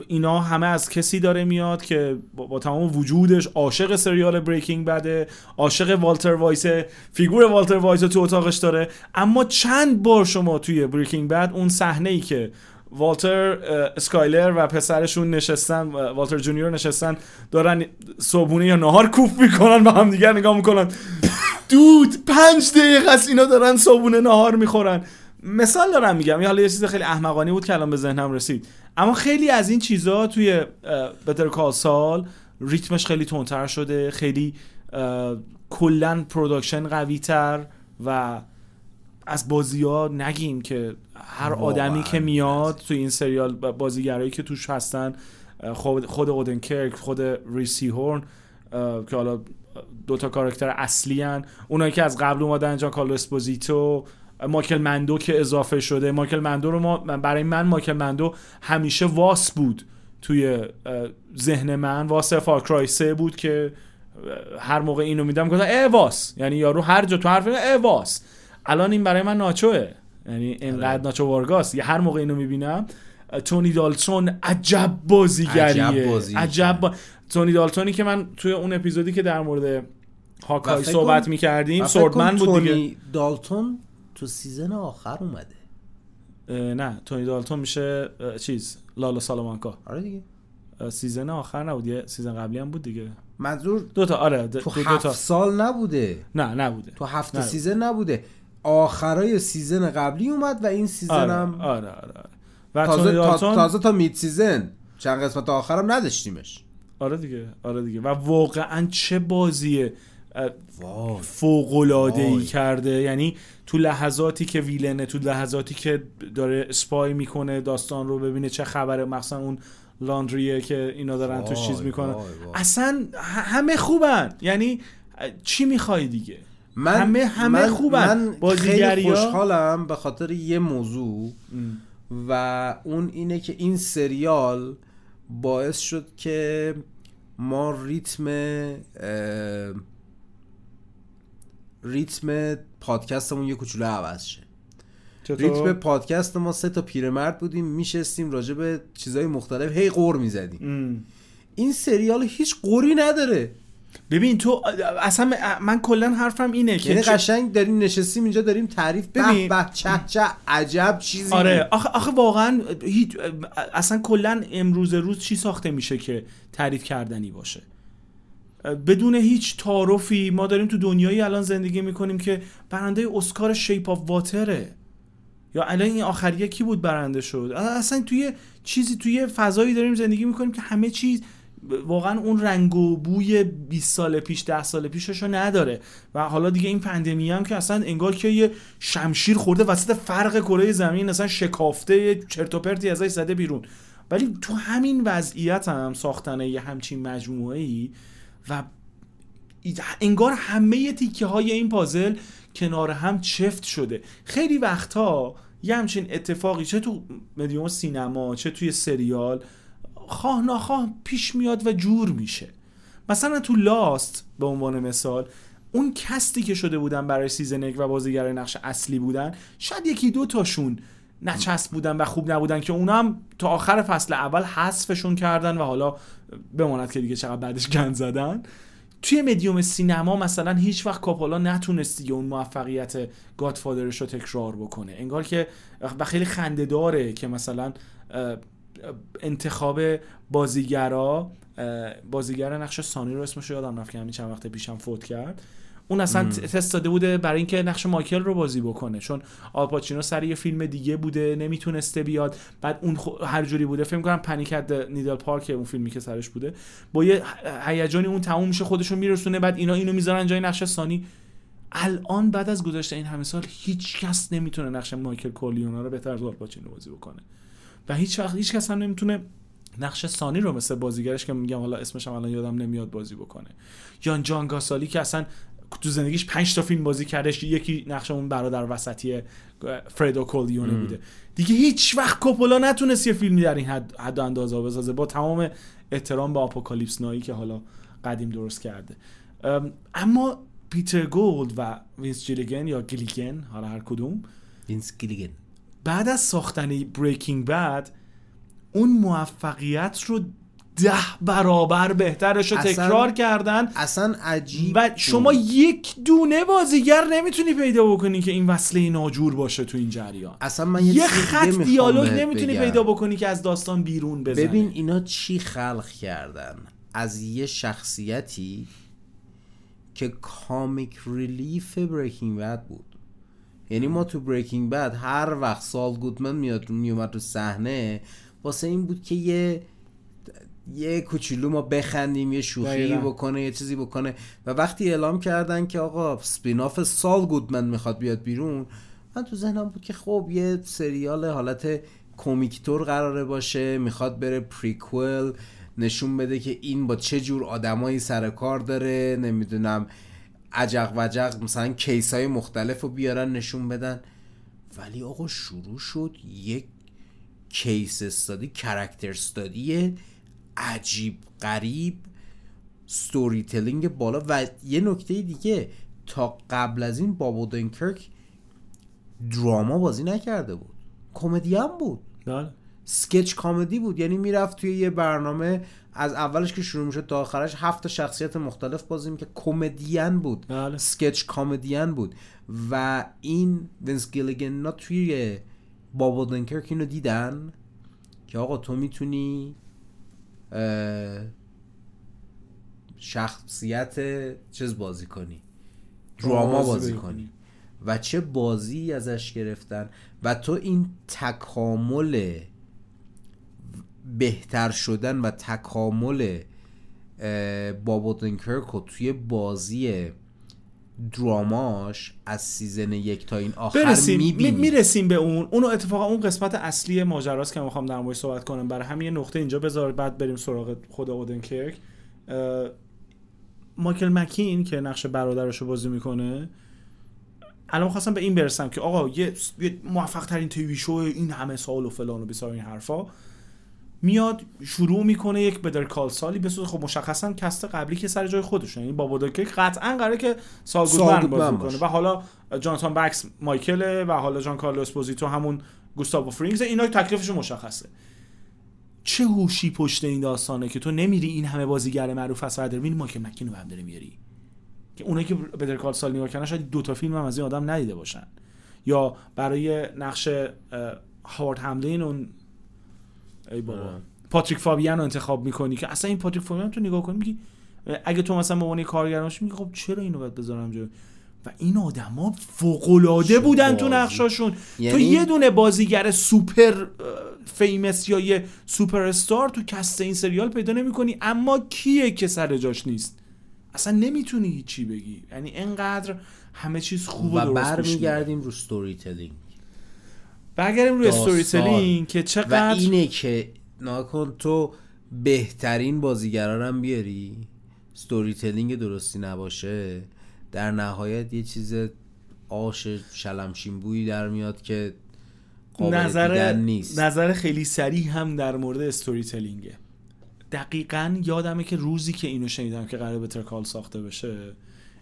Speaker 2: اینا همه از کسی داره میاد که با, تمام وجودش عاشق سریال Breaking Bad ه عاشق والتر وایت فیگور والتر وایت تو اتاقش داره. اما چند بار شما توی Breaking Bad اون صحنه ای که والتر اسکایلر و پسرشون نشستن والتر جونیور نشستن دارن صبحونه یا نهار کوفت می‌کنن و هم دیگر نگاه می‌کنن. حدود پنج دقیقه است اینا دارن صبحونه نهار می‌خورن. مثال دارم میگم یه حالا یه چیز خیلی احمقانه بود که الان به ذهنم رسید اما خیلی از این چیزا توی Better Call Saul ریتمش خیلی تندتر شده خیلی کلا production قوی تر و از بازی ها نگیم که هر. آدمی که میاد توی این سریال بازیگرایی که توش هستن خود خود اودنکرک خود ری سیهورن که حالا دو تا کاراکتر اصلی هن. اونایی که از قبل اومدن جان کارلو اسپوزیتو مایکل مندو که اضافه شده. مایکل مندو رو ما برای من مایکل مندو همیشه واس بود توی ذهن من. واس فارکرای 3 بود که هر موقع اینو میدم گفتم اه واس. یعنی یارو هر جا تو حرف اه واس. الان این برای من ناچوه. یعنی اینقدر ناچو وارگاس یه هر موقع اینو می‌بینم تونی دالتون عجب بازیگریه.
Speaker 1: عجب بازی
Speaker 2: عجب با... تونی دالتونی که من توی اون اپیزودی که در مورد هاکای صحبت می‌کردیم سوردمن بود دیگه.
Speaker 1: تونی دالتون تو season آخر اومده.
Speaker 2: نه تونی دالتون میشه چیز لالو سالامانکا.
Speaker 1: آره دیگه.
Speaker 2: season آخر نبود یه season قبلی هم بود دیگه.
Speaker 1: منظور
Speaker 2: دو تا آره
Speaker 1: تو
Speaker 2: دو,
Speaker 1: هفت
Speaker 2: تا.
Speaker 1: سال نبوده؟
Speaker 2: نه نبوده.
Speaker 1: تو هفت
Speaker 2: نه.
Speaker 1: season نبوده. آخرای season قبلی اومد و این season
Speaker 2: آره
Speaker 1: هم
Speaker 2: آره آره, آره. و
Speaker 1: تازه,
Speaker 2: دالتون؟
Speaker 1: تازه تا mid season. چند قسمت آخرم نداشتیمش.
Speaker 2: آره دیگه آره دیگه. و واقعا چه بازیه؟
Speaker 1: وای
Speaker 2: فوق العاده ای. کرده. یعنی تو لحظاتی که ویلنه تو لحظاتی که داره اسپای می‌کنه داستان رو ببینه چه خبره مثلا اون لاندریه که اینا دارن توش چیز می‌کنن.
Speaker 1: وای، وای.
Speaker 2: اصلا همه خوبن. یعنی چی می‌خوای دیگه؟
Speaker 1: من
Speaker 2: همه- همه
Speaker 1: من
Speaker 2: خوبن.
Speaker 1: من خیلی خوشحالم به خاطر یه موضوع و اون اینه که این سریال باعث شد که ما ریتم ریتم پادکستمون یه کوچولو عوض شه. ریتم پادکست ما سه تا پیرمرد بودیم میشستیم راجع به چیزهای مختلف هی قور می‌زدیم.
Speaker 2: ام.
Speaker 1: این سریال هیچ قوری نداره.
Speaker 2: ببین تو اصلا من کلا حرفم اینه که
Speaker 1: یعنی
Speaker 2: چه-
Speaker 1: قشنگ داریم نشستیم اینجا داریم تعریف
Speaker 2: ببین.
Speaker 1: به چه چه عجب چیزی.
Speaker 2: آره آخه, آخه واقعا هیچ اصلا کلا امروز روز چی ساخته میشه که تعریف کردنی باشه؟ بدون هیچ تعارفی ما داریم تو دنیایی الان زندگی می‌کنیم که برنده اسکار Shape of Water ه یا الان این آخریه کی بود برنده شد. اصلا توی چیزی توی فضایی داریم زندگی می‌کنیم که همه چیز واقعا اون رنگ و بوی 20 سال پیش 10 سال پیشش رو نداره. و حالا دیگه این pandemic هم که اصلا انگار که یه شمشیر خورده وسط فرق کره زمین اصلا شکافته چرت و پرتی ازش زده بیرون. ولی تو همین وضعیت هم ساختن یه همچین مجموعه ای و انگار همه تیکه های این پازل کنار هم چفت شده. خیلی وقتها یه همچین اتفاقی چه تو مدیوم سینما چه توی سریال خواه ناخواه پیش میاد و جور میشه. مثلا تو لاست به عنوان مثال اون cast ی که شده بودن برای season یک و بازیگر نقش اصلی بودن شاید یکی دو تاشون نچسب بودن و خوب نبودن که اونا هم تا آخر فصل اول حذفشون کردن و حالا بماند که دیگه چقدر بعدش گند زدن. توی مدیوم سینما مثلا هیچ وقت کوپولا نتونست دیگه اون موفقیت Godfather ش رو تکرار بکنه. انگار که و خیلی خنده داره که مثلا انتخاب بازیگرا بازیگر نقش سانی رو اسمش یادم رفت که همین چند وقت پیشم فوت کرد. اون اصلا تست داده بوده برای اینکه نقش مایکل رو بازی بکنه. چون آلپاچینو سر یه فیلم دیگه بوده نمی‌تونسته بیاد. بعد اون هر جوری بوده. فکر کنم پنیکت نیدل پارک اون فیلمی که سرش بوده. با یه هیجانی اون تموم میشه خودشون میرسونه بعد اینا اینو می‌ذارن جای نقش سانی. الان بعد از گذشته این همه سال هیچ کس نمی‌تونه نقش مایکل کورلیونا رو بهتر از آلپاچینو بازی بکنه. و هیچ وقت هیچ کس هم نمی‌تونه نقش سانی رو مثل بازیگرش که میگم حالا اسمش هم الان یادم نمیاد بازی بکنه. یا جان کازالی که اصلا تو زندگیش 5 تا فیلم بازی کردش. یکی نقش اون برادر وسطی فردو کورلئونه بوده. دیگه هیچ وقت کوپولا نتونست یه فیلمی در این حد, حد اندازه بسازه. با تمام احترام به Apocalypse Now ی که حالا قدیم درست کرده. اما پیتر گولد و وینس جیلیگن یا گلیگن حالا هر کدوم.
Speaker 1: وینس گلیگن.
Speaker 2: بعد از ساختن Breaking Bad اون موفقیت رو ده برابر بهترش رو تکرار کردن.
Speaker 1: اصلا عجیب
Speaker 2: و. شما یک دونه بازیگر نمی‌تونی پیدا بکنی که این وصله ناجور باشه تو این جریان.
Speaker 1: اصلا من یه
Speaker 2: یه خط دیالوگ نمی‌تونی
Speaker 1: بگم.
Speaker 2: پیدا بکنی که از داستان بیرون بزنه
Speaker 1: ببین اینا چی خلق کردن؟ از یه شخصیتی که comic relief Breaking Bad بود. یعنی ما تو Breaking Bad هر وقت سال گودمن میاد میومد تو صحنه واسه این بود که یه یه کوچولو ما بخندیم یه شوخی. بکنه یه چیزی بکنه. و وقتی اعلام کردن که آقا spin-off سال گودمن می‌خواد بیاد بیرون من تو ذهنم بود که خب یه سریال حالت comic طور قراره باشه می‌خواد بره prequel نشون بده که این با چه جور آدمایی سر کار داره نمی‌دونم عجق وجق مثلا case های مختلف رو بیارن نشون بدن. ولی آقا شروع شد یک case study character study عجیب غریب storytelling بالا و یه نکته دیگه تا قبل از این باب اودنکرک drama بازی نکرده بود. کمدی هم بود.
Speaker 2: بله.
Speaker 1: سکچ کامدی بود. یعنی می‌رفت توی یه برنامه از اولش که شروع می‌شد تا آخرش هفت شخصیت مختلف بازی می‌کرد. کمدین بود.
Speaker 2: بله.
Speaker 1: سکچ کامدین بود. و این ونس گیلگن توی بابا دنکرک اینو دیدن؟ که آقا تو می‌تونی شخصیت چیز بازی کنی. دراما
Speaker 2: بازی.
Speaker 1: کنی. و چه بازی ازش گرفتن. و تو این تکامل بهتر شدن و تکامل اه، بابا دنکرک رو توی بازی دراماش از سیزن یک تا این آخر
Speaker 2: برسیم می-
Speaker 1: می‌بینی
Speaker 2: می‌رسیم به اون. اونو اتفاقا اون قسمت اصلی ماجراست که می‌خوام در موردش صحبت کنم. برای همین یه نقطه اینجا بذار بعد بریم سراغ خود اودنکرک مایکل مکین که نقش برادرش رو بازی می‌کنه الان خواستم به این برسم که آقا یه, یه موفق ترین TV show این همه سال و فلان و بیسار این حرفا. میاد شروع می‌کنه یک Better Call Saul ی بسوز خب مشخصا cast قبلی که سر جای خودش یعنی باب اودنکرک قطعا قراره که سال گودمن بازی. کنه. و حالا جاناتان بنکس مایکه و حالا جان کارلو اسپوزیتو همون گوستاوو فرینگه اینا تکلیفشون مشخصه. چه هوشی پشت این داستانه که تو نمیری این همه بازیگر معروف و داری میری؟ مایکل مکین رو هم داری میاری. که اونایی که Better Call Saul نگاه کردن شاید دو تا فیلم هم از این آدم ندیده باشن. یا برای نقش هاوارد هملین اون ای بابا.
Speaker 1: آه.
Speaker 2: پاتریک فابیان رو انتخاب می‌کنی که اصلا این پاتریک فابیان تو نگاه کنی میگی اگه تو مثلا به عنوان باشی میگی خب چرا اینو باید بذارم جا و این آدما فوق العاده بودن تو. نقشاشون. تو
Speaker 1: یعنی-
Speaker 2: یه دونه بازیگر سوپر famous یا یه سوپر استار تو cast این سریال پیدا نمی‌کنی اما کیه که سر جاش نیست؟ اصلا نمی‌تونی هیچی بگی. یعنی انقدر همه چیز خوب و,
Speaker 1: و
Speaker 2: درست.
Speaker 1: برمیگردیم رو storytelling
Speaker 2: برگردیم روی. storytelling که
Speaker 1: و
Speaker 2: چقدر
Speaker 1: اینه که ناکن تو بهترین بازیگرا هم بیاری. storytelling درستی نباشه. در نهایت یه چیز آش شلمشین بویی در میاد که قابل
Speaker 2: نظر
Speaker 1: نیست.
Speaker 2: نظر خیلی سریع هم در مورد استوری تلینگه دقیقا یادمه که روزی که اینو شنیدم که قرار بتر کال ساخته بشه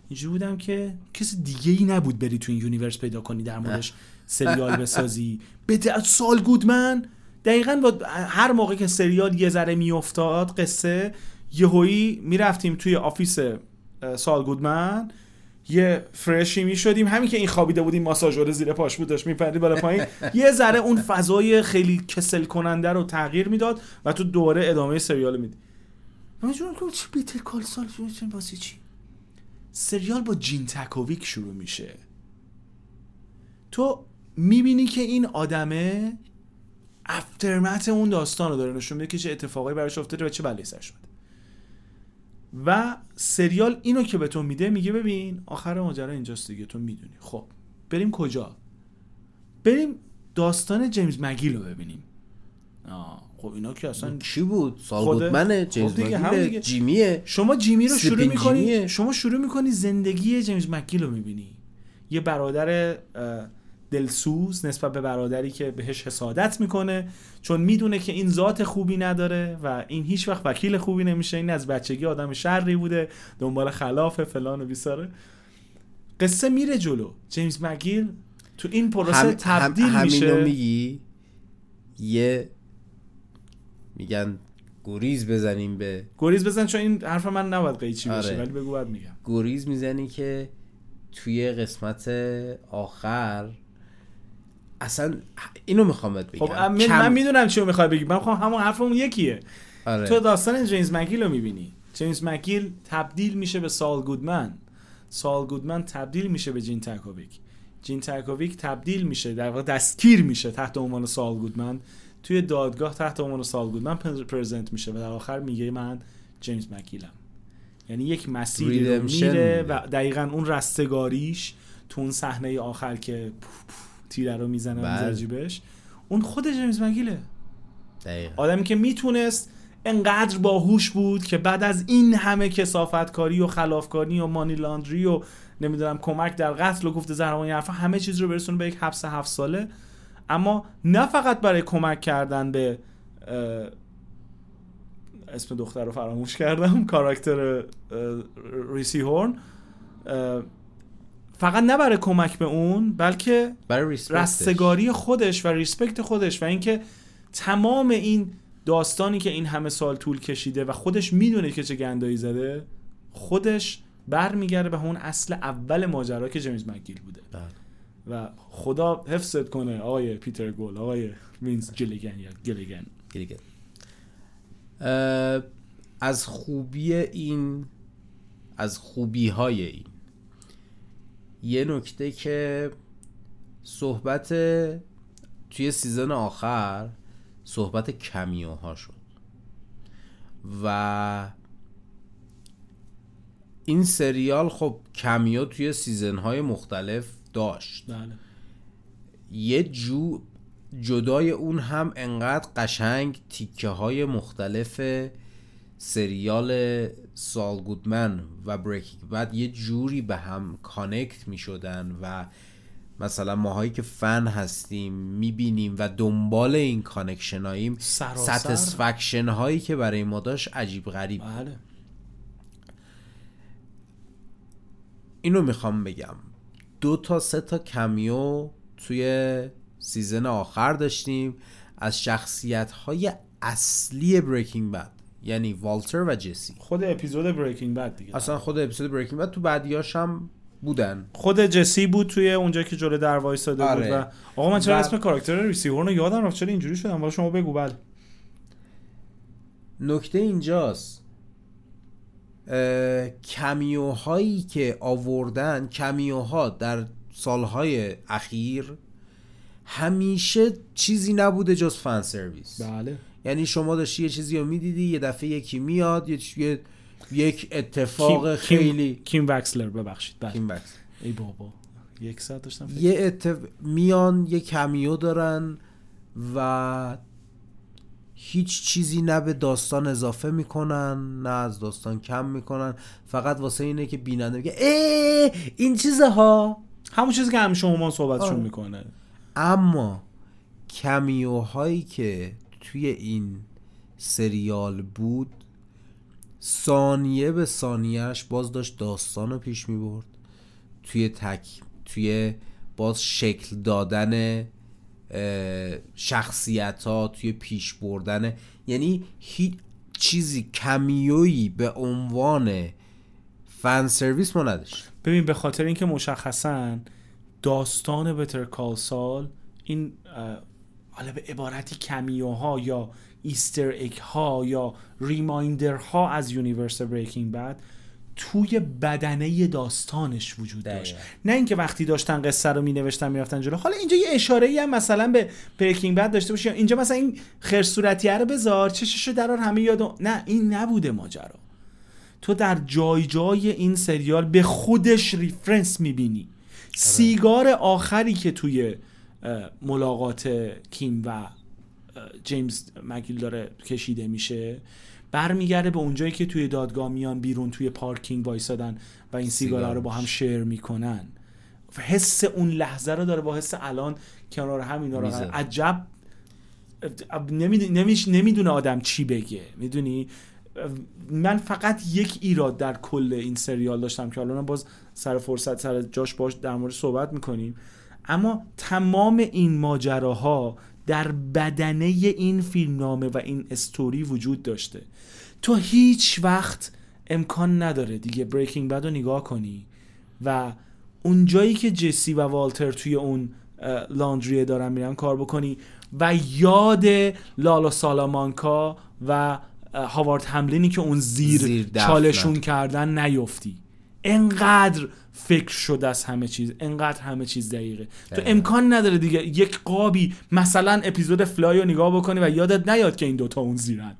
Speaker 2: اینجوری بودم که کسی دیگه ای نبود بری تو این یونیورس پیدا کنی در موردش. سریال بسازی. به سال گودمن دقیقا با هر موقع که سریال یه ذره میافتاد قصه یهویی می‌رفتیم توی آفیس سال گودمن یه فرشی می شدیم همین که این خوابیده بودیم ماساژور زیر پاش بود داشت میپرید بالا پایین. یه ذره اون فضای خیلی کسل کننده رو تغییر می‌داد و تو دوباره ادامه سریال میدی من جون چی بیتر کال سال واسه چی؟ سریال با جین تکوویک شروع میشه. تو می‌بینی که این آدمه افترمت اون داستان رو داره نشون میده که چه اتفاقایی براش افتاده و چه بلایی سرش اومده. و سریال اینو که به تو میده میگه ببین آخر ماجرا اینجاست دیگه تو می‌دونی. خب بریم کجا؟ بریم داستان جیمز مگیل رو ببینیم. آه خب اینا که اصلا
Speaker 1: کی بود؟ سال گودمنه.
Speaker 2: خب
Speaker 1: جیمز
Speaker 2: دیگه، هم
Speaker 1: مگیله
Speaker 2: دیگه.
Speaker 1: جیمیه.
Speaker 2: شما جیمی رو شروع می‌کنی
Speaker 1: جیمیه.
Speaker 2: شما شروع می‌کنی زندگی جیمز مکگیل رو می‌بینی. یه برادر دلسوز نسبت به برادری که بهش حسادت می‌کنه چون می‌دونه که این ذات خوبی نداره و این هیچ وقت وکیل خوبی نمیشه. این از بچگی آدم شری بوده دنبال خلاف فلان و بیساره. قصه میره جلو. جیمز مگیل تو این پروسه
Speaker 1: هم
Speaker 2: تبدیل
Speaker 1: هم
Speaker 2: میشه.
Speaker 1: میگی؟ یه میگن گریز بزنیم به
Speaker 2: گریز بزن چون این حرف من نباید قیچی بشه
Speaker 1: آره.
Speaker 2: ولی بگو بعد میگم.
Speaker 1: گریز می‌زنی که توی قسمت آخر اصلا اینو می‌خوام بهت بگم.
Speaker 2: خب من,
Speaker 1: کم-
Speaker 2: من می‌دونم چی رو می‌خوای بگی. من می‌خوام همون حرفمون یکیه.
Speaker 1: آره.
Speaker 2: تو داستان جیمز مکیل رو می‌بینی. جیمز مکیل تبدیل میشه به سال گودمن. سال گودمن تبدیل میشه به جین تاکوویک جین تاکوویک تبدیل میشه در واقع دستگیر میشه تحت عنوان سال گودمن. توی دادگاه تحت عنوان سال گودمن پر- پرزنت میشه و در آخر میگه من جیمز مکیلم. یعنی یک مسیری رو میره. و دقیقا اون رستگاریش تو اون صحنه آخر که پوف پوف تیره رو می‌زنه
Speaker 1: بله.
Speaker 2: جیبش اون خود جیمز مکیله
Speaker 1: دقیقا.
Speaker 2: آدمی که می‌تونست انقدر باهوش بود که بعد از این همه کسافتکاری و خلافکاری و مانی لاندری و نمی‌دونم کمک در قتل و گفته زهرمانی حرفا همه چیز رو برسونه به یک حبس هفت ساله اما نه فقط برای کمک کردن به اسم دختر رو فراموش کردم کاراکتر ریسی هورن فقط نه برای کمک به اون بلکه
Speaker 1: برای.
Speaker 2: رستگاری خودش و respect خودش و اینکه تمام این داستانی که این همه سال طول کشیده و خودش می‌دونه که چه گندایی زده خودش برمیگرده به اون اصل اول ماجرا که جیمز مکگیل بوده
Speaker 1: بله.
Speaker 2: و خدا حفظت کنه آقای پیتر گولد آقای وینس جیلیگن یا گیلیگن
Speaker 1: گیلیگن. اه، از خوبی این از خوبی های این یه نکته که صحبت توی season آخر صحبت cameo ها شد. و این سریال خب cameo توی season های مختلف داشت.
Speaker 2: بله.
Speaker 1: یه جو جدای اون هم انقدر قشنگ تیکه های مختلف سریال سال گودمن و Breaking Bad یه جوری به هم connect می شدن و مثلا ماهایی که فن هستیم می‌بینیم و دنبال این connection هاییم. satisfaction هایی که برای ما داشت عجیب غریب.
Speaker 2: بله.
Speaker 1: اینو می‌خوام بگم. دو تا سه تا cameo توی season آخر داشتیم. از شخصیت های اصلی بریکینگ بد. یعنی والتر و جسی.
Speaker 2: خود اپیزود بریکینگ بد دیگه.
Speaker 1: اصلا خود اپیزود بریکینگ بد تو بعدیاش هم بودن.
Speaker 2: خود جسی بود توی اونجا که جلو در وایساده بود
Speaker 1: آره.
Speaker 2: و آقا من چرا
Speaker 1: و-
Speaker 2: اسم کاراکتر ریسی هورن رو یادم رفت. چرا اینجوری شدم؟ ولی شما بگو بله.
Speaker 1: نکته اینجاست. کمیوهایی که آوردن کمیوها در سالهای اخیر همیشه چیزی نبوده جز فن سرویس.
Speaker 2: بله.
Speaker 1: یعنی شما داشتی یه چیزی رو می‌دیدی یه دفعه یکی میاد یه یه- یک اتفاق
Speaker 2: کیم-
Speaker 1: خیلی
Speaker 2: کیم, وکسلر ببخشید. بله.
Speaker 1: کیم بکس.
Speaker 2: ای بابا. یک ساعت داشتم فکر
Speaker 1: یه اتف... میان یه کمیو دارن و هیچ چیزی نه به داستان اضافه می‌کنن نه از داستان کم می‌کنن. فقط واسه اینه که بیننده بگه ای این چیزه ها
Speaker 2: همون چیزی که همیشه صحبتشون
Speaker 1: آره.
Speaker 2: می‌کنه.
Speaker 1: اما کمیوهایی که توی این سریال بود ثانیه به ثانیهش باز داشت داستان رو پیش می برد توی تک توی باز شکل دادن شخصیت ها توی پیش بردن. یعنی هیچ چیزی cameo یی به عنوان fan service ما نداشت.
Speaker 2: ببین به خاطر اینکه مشخصا داستان Better Call Saul این حالا به عبارتی cameo ها یا Easter egg ها یا reminder ها از universe Breaking Bad توی بدنه داستانش وجود داشت.
Speaker 1: دقیقاً.
Speaker 2: نه اینکه وقتی داشتن قصه رو می نوشتن می‌رفتن جلو. حالا اینجا یه اشاره ای هم مثلا به Breaking Bad داشته باشی اینجا مثلا این خرس صورتیه رو بذار چششو دراومده یادم نه این نبوده ماجرا. تو در جای جای این سریال به خودش reference می‌بینی. سیگار آخری که توی ملاقات کیم و جیمز مک‌گیل داره کشیده میشه. برمیگرده به اونجایی که توی دادگاه میان بیرون توی پارکینگ وایسادن و این سیگارا
Speaker 1: سیگار
Speaker 2: رو با هم share می‌کنن. حس اون لحظه رو داره با حس الان کنار هم اینا رو. عجب نمی‌دونه آدم چی بگه. می‌دونی؟ من فقط یک ایراد در کل این سریال داشتم که حالا باز سر فرصت سر جاش باش در مورد صحبت می‌کنیم. اما تمام این ماجراها در بدنه این فیلمنامه و این استوری وجود داشته تو هیچ وقت امکان نداره دیگه بریکینگ بد رو نگاه کنی و اون جایی که جسی و والتر توی اون لاندریه دارن میرن کار بکنی و یاد لالا سالامانکا و هاوارد هملینی که اون زیر,
Speaker 1: زیر.
Speaker 2: چالشون کردن نیفتی انقدر فکر شده از همه چیز انقدر همه چیز دقیقه تو
Speaker 1: دقیقا.
Speaker 2: امکان نداره دیگه یک قابی مثلا اپیزود فلای رو نگاه بکنی و یادت نیاد که این دوتا اون زیرن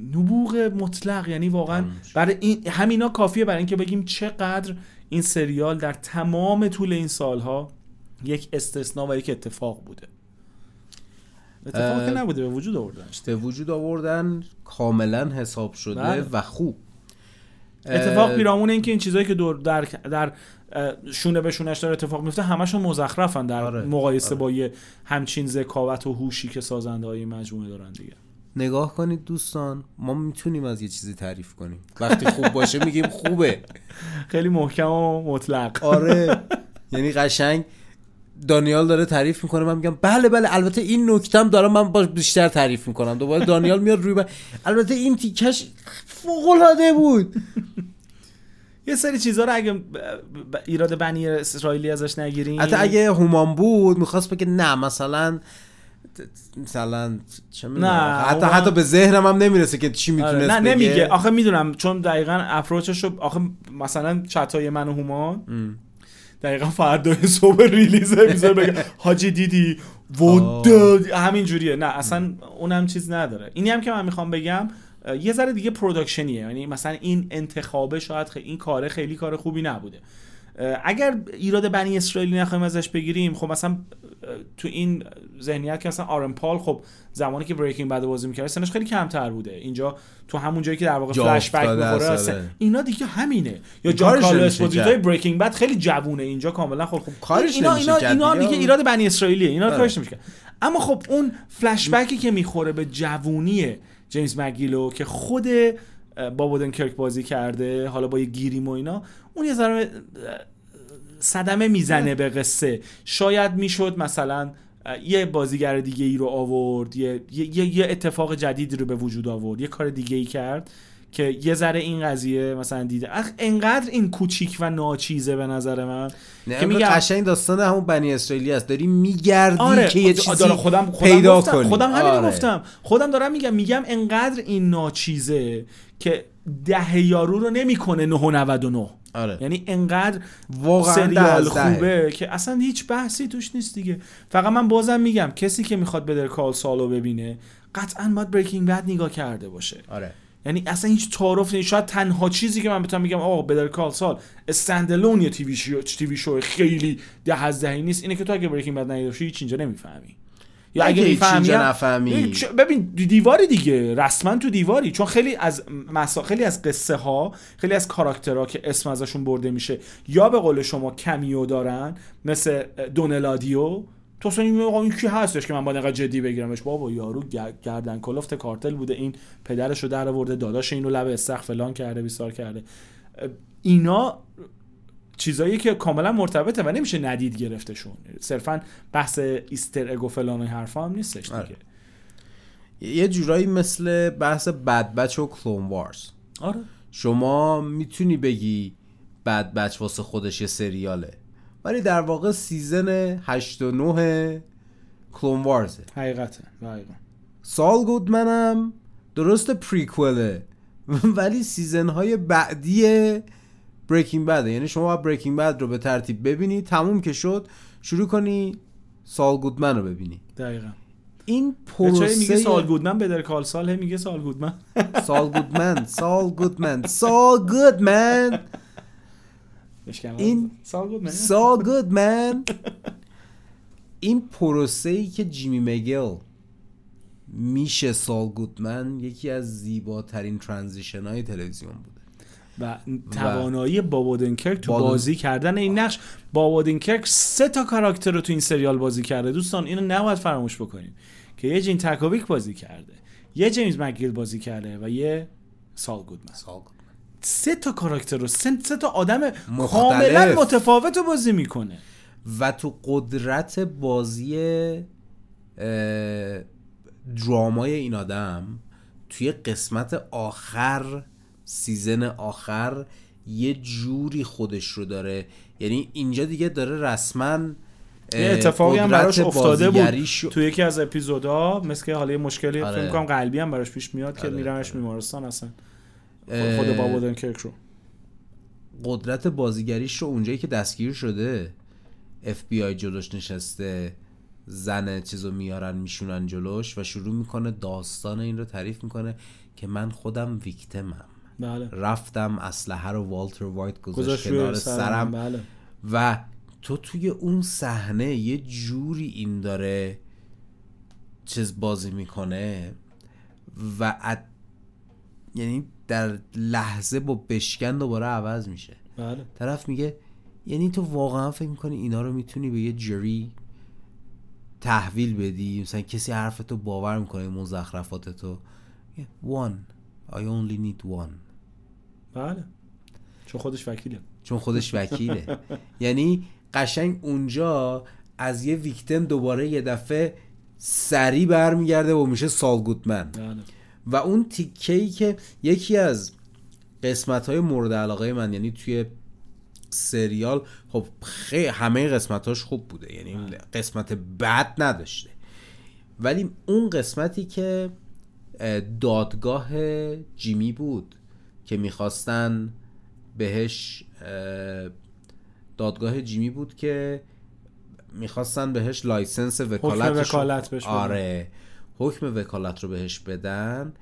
Speaker 2: نبوغ مطلق یعنی واقعا. برای این همینا کافیه برای اینکه بگیم چقدر این سریال در تمام طول این سالها یک استثناء و یک اتفاق بوده اتفاقی نبوده به وجود آوردنش
Speaker 1: به وجود آوردن کاملا حساب شده
Speaker 2: بله.
Speaker 1: و خوب
Speaker 2: اتفاق پیرامون این که این چیزایی که دور در در شونه به شونش داره اتفاق میفته همشون مزخرفن در
Speaker 1: آره،
Speaker 2: مقایسه
Speaker 1: آره.
Speaker 2: با یه همچین ذکاوت و هوشی که سازنده های مجموعه دارن دیگه.
Speaker 1: نگاه کنید دوستان ما می‌تونیم از یه چیزی تعریف کنیم. وقتی خوب باشه میگیم خوبه.
Speaker 2: خیلی محکم و مطلق.
Speaker 1: آره. یعنی قشنگ دانیال داره تعریف می‌کنه من میگم بله بله البته این نکتم دارم من باش بیشتر تعریف می‌کنم. دوباره دانیال میاد روی من. البته این تیکش فوق العاده بود.
Speaker 2: یه سری چیزها رو اگه ایراد بنی اسرائیلی ازش نگیریم.
Speaker 1: حتی اگه هومان بود می‌خواست بگه نه مثلا مثلا چه.
Speaker 2: نه،
Speaker 1: حتی حتی به ذهنم هم نمی‌رسه که چی
Speaker 2: آره،
Speaker 1: می‌تونست
Speaker 2: نه
Speaker 1: بگه.
Speaker 2: نمیگه. آخه می‌دونم چون دقیقا approach ش رو آخه مثلا چتای من و هومان.
Speaker 1: ام.
Speaker 2: دقیقا فردای صبح release اپیزود بگه حاجی دیدی؟ ود همین جوریه. نه اصلا اونم چیز نداره. اینی هم که من می‌خوام بگم یه ذره دیگه production یه یعنی مثلا این انتخابه شاید خ... این کاره خیلی کار خوبی نبوده. اگر ایراد بنی اسرائیلی نخوایم ازش بگیریم خب مثلا تو این ذهنیت که مثلا آرون پال خب زمانی که Breaking Bad بازی می‌کرد سنش خیلی کمتر بوده اینجا تو همون جایی که در واقع فلش بک می‌خوره. اینا دیگه همینه یا اسپوزیتو
Speaker 1: کرد.
Speaker 2: Breaking Bad خیلی جوونه اینجا کاملا خب خب
Speaker 1: کارش
Speaker 2: اینا اینا اینا
Speaker 1: دیگه.
Speaker 2: ایراد بنی اسرائیلیه اینا
Speaker 1: آره.
Speaker 2: کارش نمیشه. اما خب اون فلش بکی که می‌خوره به جوونی جیمز مک‌گیلو که خود اه، باب کرک بازی کرده حالا با یه گیریم و اینا اون یه ذره صدمه می‌زنه به قصه. شاید می‌شد مثلا یه بازیگر دیگه ای رو آورد یه, یه, یه- یه اتفاق جدیدی رو به وجود آورد یه کار دیگه ای کرد که یه ذره این قضیه مثلا دیده. اخ انقدر این کوچیک و ناچیزه به نظر من
Speaker 1: نه
Speaker 2: که
Speaker 1: میگم
Speaker 2: میگم-
Speaker 1: قشنگ داستان همون بنی اسرائیلی است. داری میگردی
Speaker 2: آره
Speaker 1: که یه
Speaker 2: آ-
Speaker 1: چیزی
Speaker 2: خودم خودم
Speaker 1: پیدا
Speaker 2: گفتم.
Speaker 1: کنی.
Speaker 2: خودم همین
Speaker 1: آره.
Speaker 2: گفتم. خودم دارم میگم میگم انقدر این ناچیزه که ده یارو رو نمی‌کنه 999
Speaker 1: آره.
Speaker 2: یعنی انقدر
Speaker 1: واقعا
Speaker 2: سریال. خوبه که اصلا هیچ بحثی توش نیست دیگه. فقط من بازم میگم کسی که می‌خواد بدر کال سالو ببینه قطعا باید بریکینگ بد نگاه کرده باشه.
Speaker 1: آره.
Speaker 2: یعنی اصلا هیچ تعارف نیست. شاید تنها چیزی که من بتونم بگم آقا بدر کال سال استندالون یه تیوی شو تیوی شو خیلی ده از دهی نیست. اینه که تو اگه بریکینگ بد باشی هیچ اینجا نمی‌فهمی. یا اگه می‌فهمی
Speaker 1: نفهمی.
Speaker 2: چ- ببین دیواری دیگه رسما تو دیواری. چون خیلی از مسا... خیلی از قصه ها خیلی از کاراکترها که اسم ازشون برده میشه یا به قول شما کمیو دارن مثل دونلادیو. تو اصلا این آقا کی هستش که من با انقدر جدی بگیرمش؟ بابا یارو گردن کلفت کارتل بوده. این پدرش رو در آورده داداش اینو لب استخ فلان کرده بیسار کرده. اینا چیزایی که کاملا مرتبطه و نمیشه ندید گرفتشون. صرفا بحث Easter egg و فلان و حرفا هم نیستش دیگه.
Speaker 1: آره. یه جورایی مثل بحث Bad Batch و Clone Wars
Speaker 2: آره.
Speaker 1: شما می‌تونی بگی Bad Batch واسه خودش یه سریاله ولی در واقع season 8 و 9 Clone Wars ه
Speaker 2: حقیقته دقیقاً.
Speaker 1: سال گودمنم درست prequel ه. ولی season های بعدی Breaking Bad ه یعنی شما باید Breaking Bad رو به ترتیب ببینی. تموم که شد. شروع کنی سال گودمن رو ببینی.
Speaker 2: دقیقاً.
Speaker 1: این پروسه
Speaker 2: میگه سال گودمن Better Call Saul هی میگه سال گودمن.
Speaker 1: سال گودمن سال گودمن سال گودمن. این-
Speaker 2: سال گودمن.
Speaker 1: سال گودمن. این پروسه ای که جیمی مک‌گیل میشه سال گودمن یکی از زیباترین transition های تلویزیون بوده
Speaker 2: و توانایی بابودنکرک تو
Speaker 1: بابودن-
Speaker 2: بازی کردن این نقش بابودنکرک سه تا کاراکتر رو تو این سریال بازی کرده دوستان اینو نباید فراموش بکنیم که یه جین تاکوویک بازی کرده یه جیمز مکگیل بازی کرده و یه سال گودمن
Speaker 1: سال.
Speaker 2: سه تا کاراکتر رو سه, سه تا آدم
Speaker 1: مختلف.
Speaker 2: کاملا متفاوت رو بازی می‌کنه
Speaker 1: و تو قدرت بازی درامای این آدم توی قسمت آخر season آخر یه جوری خودش رو داره یعنی اینجا دیگه داره رسما
Speaker 2: یه اتفاقی هم براش افتاده بود
Speaker 1: شو...
Speaker 2: تو یکی از اپیزودا مثل که حالا یه مشکلی
Speaker 1: آره.
Speaker 2: فکر کنم قلبی هم براش پیش میاد که
Speaker 1: آره،
Speaker 2: میرنش
Speaker 1: آره.
Speaker 2: بیمارستان اصلا خود باب ادنکرک رو
Speaker 1: قدرت بازیگریش رو اونجایی که دستگیر شده اف بی آی جلوش نشسته زن چیزو میارن میشونن جلوش و شروع می‌کنه داستان این رو تعریف می‌کنه که من خودم ویکتمم
Speaker 2: بله.
Speaker 1: رفتم اسلحه رو والتر وایت گذاشت کنار سرم
Speaker 2: سرم. بله.
Speaker 1: و تو توی اون صحنه یه جوری این داره چیز بازی می‌کنه و اد... یعنی در لحظه با بشکن دوباره عوض میشه.
Speaker 2: بله.
Speaker 1: طرف میگه یعنی تو واقعا فکر می‌کنی اینا رو می‌تونی به یه جری تحویل بدی؟ مثلا کسی حرفتو باور می‌کنه مزخرفاتتو میگه، one. I only need one.
Speaker 2: بله. چون خودش وکیله.
Speaker 1: چون خودش وکیله. یعنی قشنگ اونجا از یه ویکتم دوباره یه دفعه سری برمیگرده و میشه سال گودمن
Speaker 2: بله.
Speaker 1: و اون تیکه ای که یکی از قسمت های مورد علاقه من یعنی توی سریال خب خیلی همه قسمتاش خوب بوده. یعنی قسمت بد نداشته. ولی اون قسمتی که اه، دادگاه جیمی بود. که می‌خواستن بهش اه، دادگاه جیمی بود که می‌خواستن بهش license وکالت
Speaker 2: وکالت بهش.
Speaker 1: آره. حکم وکالت رو بهش بدن.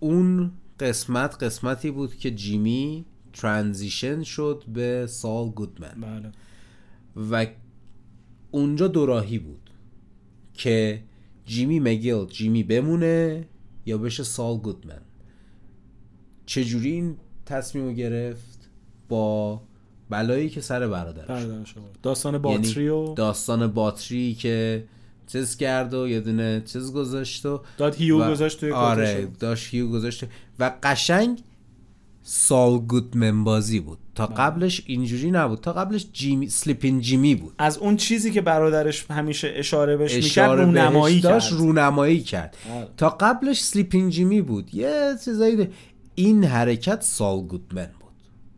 Speaker 1: اون قسمت قسمتی بود که جیمی ترانزیشن شد به سال گودمن.
Speaker 2: بله.
Speaker 1: و اونجا دوراهی بود که جیمی مگیل جیمی بمونه یا بشه سال گودمن. چجوری این تصمیم رو گرفت با بلایی که سر برادرش.
Speaker 2: داستان باتری و
Speaker 1: یعنی داستان باتری که چیز کرد و یه دونه چیز گذاشت و
Speaker 2: داد هیو
Speaker 1: و-
Speaker 2: گذاشت توی
Speaker 1: آره. داشت هیو گذاشت و قشنگ سال گودمن بازی بود تا
Speaker 2: بله.
Speaker 1: قبلش اینجوری نبود تا قبلش جیمی Slippin' Jimmy بود
Speaker 2: از اون چیزی که برادرش همیشه اشاره بهش می‌کرد
Speaker 1: اشاره
Speaker 2: رونمایی
Speaker 1: بهش داشت
Speaker 2: کرد
Speaker 1: رونمایی کرد
Speaker 2: بله.
Speaker 1: تا قبلش Slippin' Jimmy بود یه چیزایی ده. این حرکت سال گودمن بود.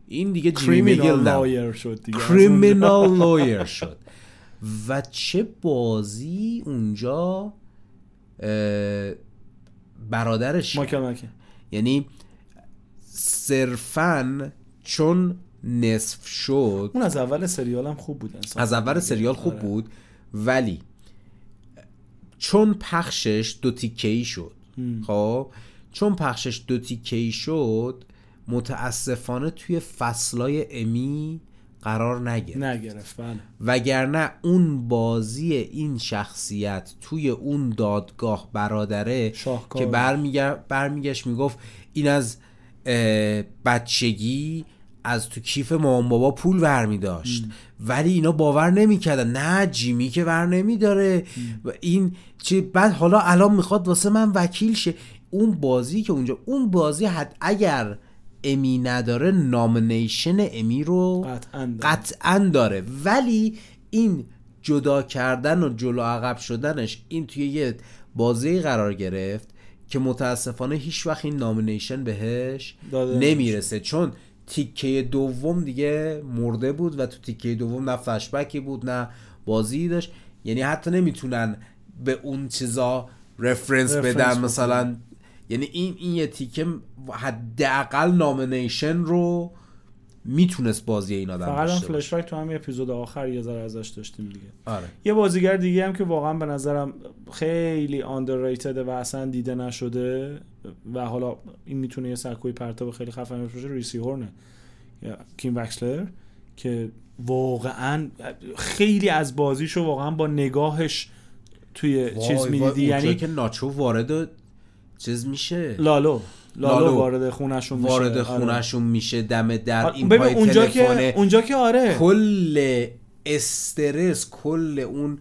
Speaker 1: این دیگه criminal
Speaker 2: lawyer شد دیگه.
Speaker 1: criminal lawyer شد. و چه بازی اونجا برادرش.
Speaker 2: مایکل مکن
Speaker 1: یعنی صرفا چون نصف شد
Speaker 2: اون از اول سریال هم خوب بود.
Speaker 1: از اول سریال خوب
Speaker 2: آره.
Speaker 1: بود ولی چون پخشش دو تیکه شد. خب؟ چون پخشش دو تیکه شد متاسفانه توی فصلای امی قرار نگرفت.
Speaker 2: نگرفت بله.
Speaker 1: وگرنه اون بازی این شخصیت توی اون دادگاه برادره
Speaker 2: شاهکار.
Speaker 1: که. برمیگشت می‌گفت این از بچگی از تو کیف مامان بابا پول برمی داشت ولی اینا باور نمی‌کردن. نه جیمی که بر نمیداره. و این چه بعد حالا الان می‌خواد واسه من وکیل شه. اون بازی که اونجا اون بازی حد اگر امی نداره نامنیشن امی رو
Speaker 2: قطعا داره.
Speaker 1: قطعا داره. ولی این جدا کردن و جلو عقب شدنش این توی یه بازی قرار گرفت که متاسفانه هیچ وقت این نامینیشن بهش نمی‌رسه. چون تیکه دوم دیگه مرده بود و تو تیکه دوم نه فلشبکی بود نه بازی داشت. یعنی حتی نمی‌تونن به اون چیزا رفرنس
Speaker 2: رفرنس
Speaker 1: بدن. مثلا یعنی این این یه تیکه حداقل نامینیشن رو می‌تونست بازی این آدم
Speaker 2: فقط هم. فلش بک تو همین اپیزود آخر یه ذره ازش داشتیم دیگه.
Speaker 1: آره.
Speaker 2: یه بازیگر دیگه هم که واقعا به نظرم خیلی underrated و اصلا دیده نشده و حالا این می‌تونه یه سرکوی پرتاب خیلی خفن باشه ریسی هورنه. یا کیم وکسلر که واقعا خیلی از بازیشو واقعا با نگاهش توی چیز می‌دیدی. یعنی
Speaker 1: که ناچو وارد چیز میشه؟
Speaker 2: لالو. لالو. وارد خونشون میشه.
Speaker 1: وارد
Speaker 2: آره.
Speaker 1: خونهشون میشه دم در این
Speaker 2: ببین
Speaker 1: پای
Speaker 2: اونجا که اونجا که آره.
Speaker 1: کل استرس کل اون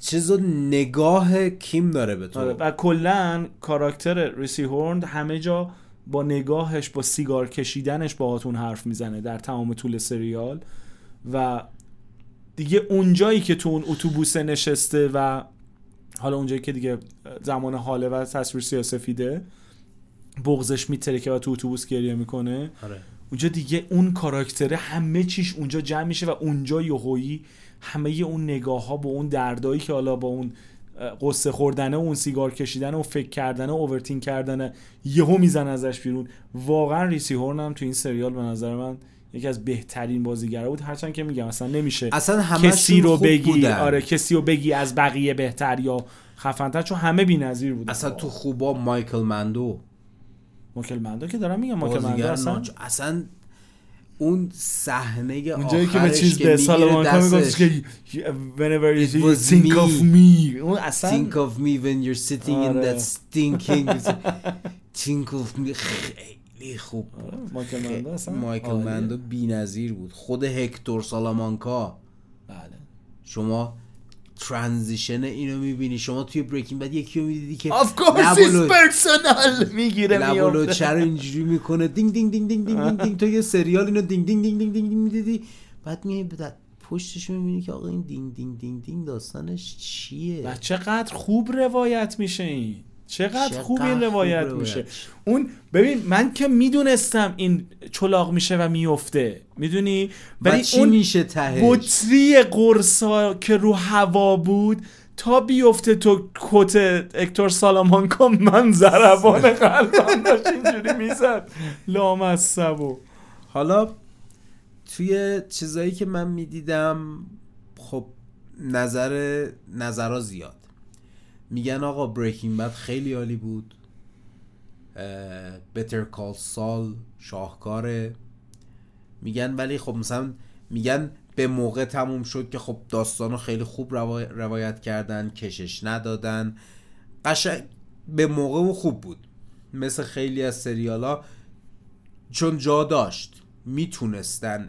Speaker 1: چیزو نگاه کیم داره به تو.
Speaker 2: آره و کلا کاراکتر ریسی هورند همه جا با نگاهش با سیگار کشیدنش باهاتون حرف می‌زنه در تمام طول سریال. و دیگه اونجایی که تو اون اتوبوس نشسته و حالا اونجایی که دیگه زمان حاله و تصویر سیاسفیده بغزش میترکه و تو اتوبوس گریه می‌کنه.
Speaker 1: آره.
Speaker 2: اونجا دیگه اون کاراکتره همه چیش اونجا جمع میشه و اونجا یهویی همه اون نگاه ها با اون دردایی که حالا با اون قصه خوردنه و اون سیگار کشیدن و فکر کردن و اوورتین کردن یهو میزن ازش بیرون. واقعا ریسی هورن هم تو این سریال به نظر من یکی از بهترین بازیگرا بود. هرچند که میگم اصلا نمیشه
Speaker 1: اصلا همه
Speaker 2: کسی رو بگی.
Speaker 1: بودن.
Speaker 2: آره کسی رو بگی از بقیه بهتر یا خفنتر چون همه بی‌نظیر بودن.
Speaker 1: اصلا تو خوبا مایکل مندو.
Speaker 2: ماکل مندو که دارم میگم ماکل مندو اصلا
Speaker 1: اصلا اون صحنه
Speaker 2: اونجایی که به چیز به سالمانکا میگفتش که whenever you think of me. اون اصلا
Speaker 1: think of me when you're sitting in
Speaker 2: آره.
Speaker 1: that stinking think of me خیلی خوب بود.
Speaker 2: آره، مایکل مندو اصلا
Speaker 1: مایکل
Speaker 2: عالیه.
Speaker 1: مندو بی‌نظیر بود خود هکتور سالامانکا
Speaker 2: بله
Speaker 1: شما ترانزیشن اینو می‌بینی شما توی بریکینگ بد یکی رو می‌دیدی که
Speaker 2: it's
Speaker 1: لو-
Speaker 2: personal می‌گیره
Speaker 1: لب و
Speaker 2: میفته
Speaker 1: لوچه رو اینجوری می‌کنه دینگ دینگ دینگ دینگ دینگ دینگ دینگ تو یه سریال اینو دینگ دینگ دینگ دینگ دینگ می‌دیدی بعد میای بعد پشتش می‌بینی که آقا این دینگ دینگ دینگ دینگ داستانش چیه
Speaker 2: و چقدر خوب روایت میشه این چقدر
Speaker 1: چقدر
Speaker 2: خوب این روایت میشه. اون ببین من که می‌دونستم این چلاق میشه و میفته می‌دونی؟ ولی اون
Speaker 1: میشه تهش؟
Speaker 2: بطری قرصا که رو هوا بود تا بیفته تو کت اکتور سالامانکا من ضربان قلبم داشت اینجوری می‌زد. لامصبو.
Speaker 1: حالا توی چیزایی که من می‌دیدم خب نظر نظرها زیاد. میگن آقا بریکینگ بد خیلی عالی بود. بتر کال سال شاهکاره. میگن ولی خب مثلا میگن به موقع تموم شد که خب داستانو خیلی خوب روا- روایت کردن کشش ندادن. قشنگ به موقع و خوب بود. مثل خیلی از سریال ها چون جا داشت می‌تونستن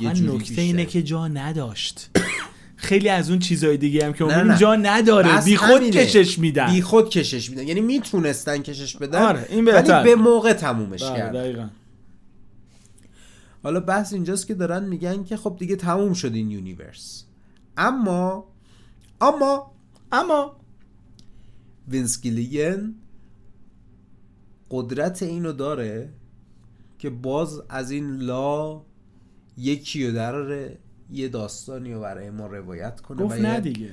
Speaker 1: یه
Speaker 2: نکته
Speaker 1: بیشتر.
Speaker 2: اینه که جا نداشت. خیلی از اون چیزهای دیگه هم که
Speaker 1: نه.
Speaker 2: جا نداره بی خود
Speaker 1: همینه.
Speaker 2: کشش میدن
Speaker 1: بی خود کشش میدن یعنی می‌تونستن کشش بدن
Speaker 2: آره، این.
Speaker 1: ولی به موقع تمومش
Speaker 2: بله،
Speaker 1: کردن. حالا بحث اینجاست که دارن میگن که خب دیگه تموم شد این universe اما اما
Speaker 2: اما
Speaker 1: وینس گیلیگن قدرت اینو داره که باز از این لا یکی رو دراره یه داستانی رو برای ما روایت کنه
Speaker 2: گفت نه دیگه.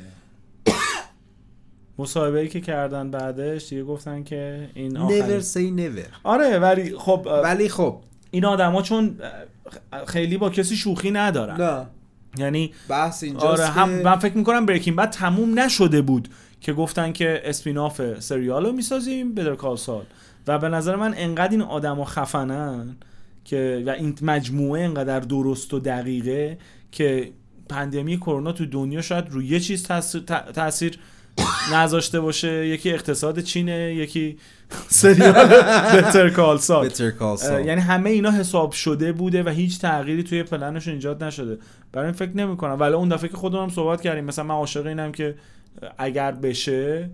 Speaker 2: مصاحبه که کردن بعدش دیگه گفتن که این
Speaker 1: never
Speaker 2: آخر
Speaker 1: say never.
Speaker 2: آره ولی خب
Speaker 1: ولی خب.
Speaker 2: این آدما چون خیلی با کسی شوخی ندارن.
Speaker 1: نه.
Speaker 2: یعنی
Speaker 1: بحث اینجاست
Speaker 2: آره
Speaker 1: که
Speaker 2: هم من فکر می‌کنم بریکینگ بعد تموم نشده بود که گفتن که اسپیناف سریال رو می‌سازیم بدر کال سال و به نظر من انقدر این آدما خفنن که و این مجموعه انقدر درست و دقیقه که پندمی کرونا تو دنیا شاید روی یه چیز تاثیر, تاثیر نذاشته باشه. یکی اقتصاد چینه یکی سریال بتر کال سال
Speaker 1: Better Call Saul.
Speaker 2: اه، یعنی همه اینا حساب شده بوده و هیچ تغییری توی پلنشون ایجاد نشده. برای این فکر نمی کنم ولی اون دفعه که خودمون هم صحبت کردیم مثلا من عاشق اینم که اگر بشه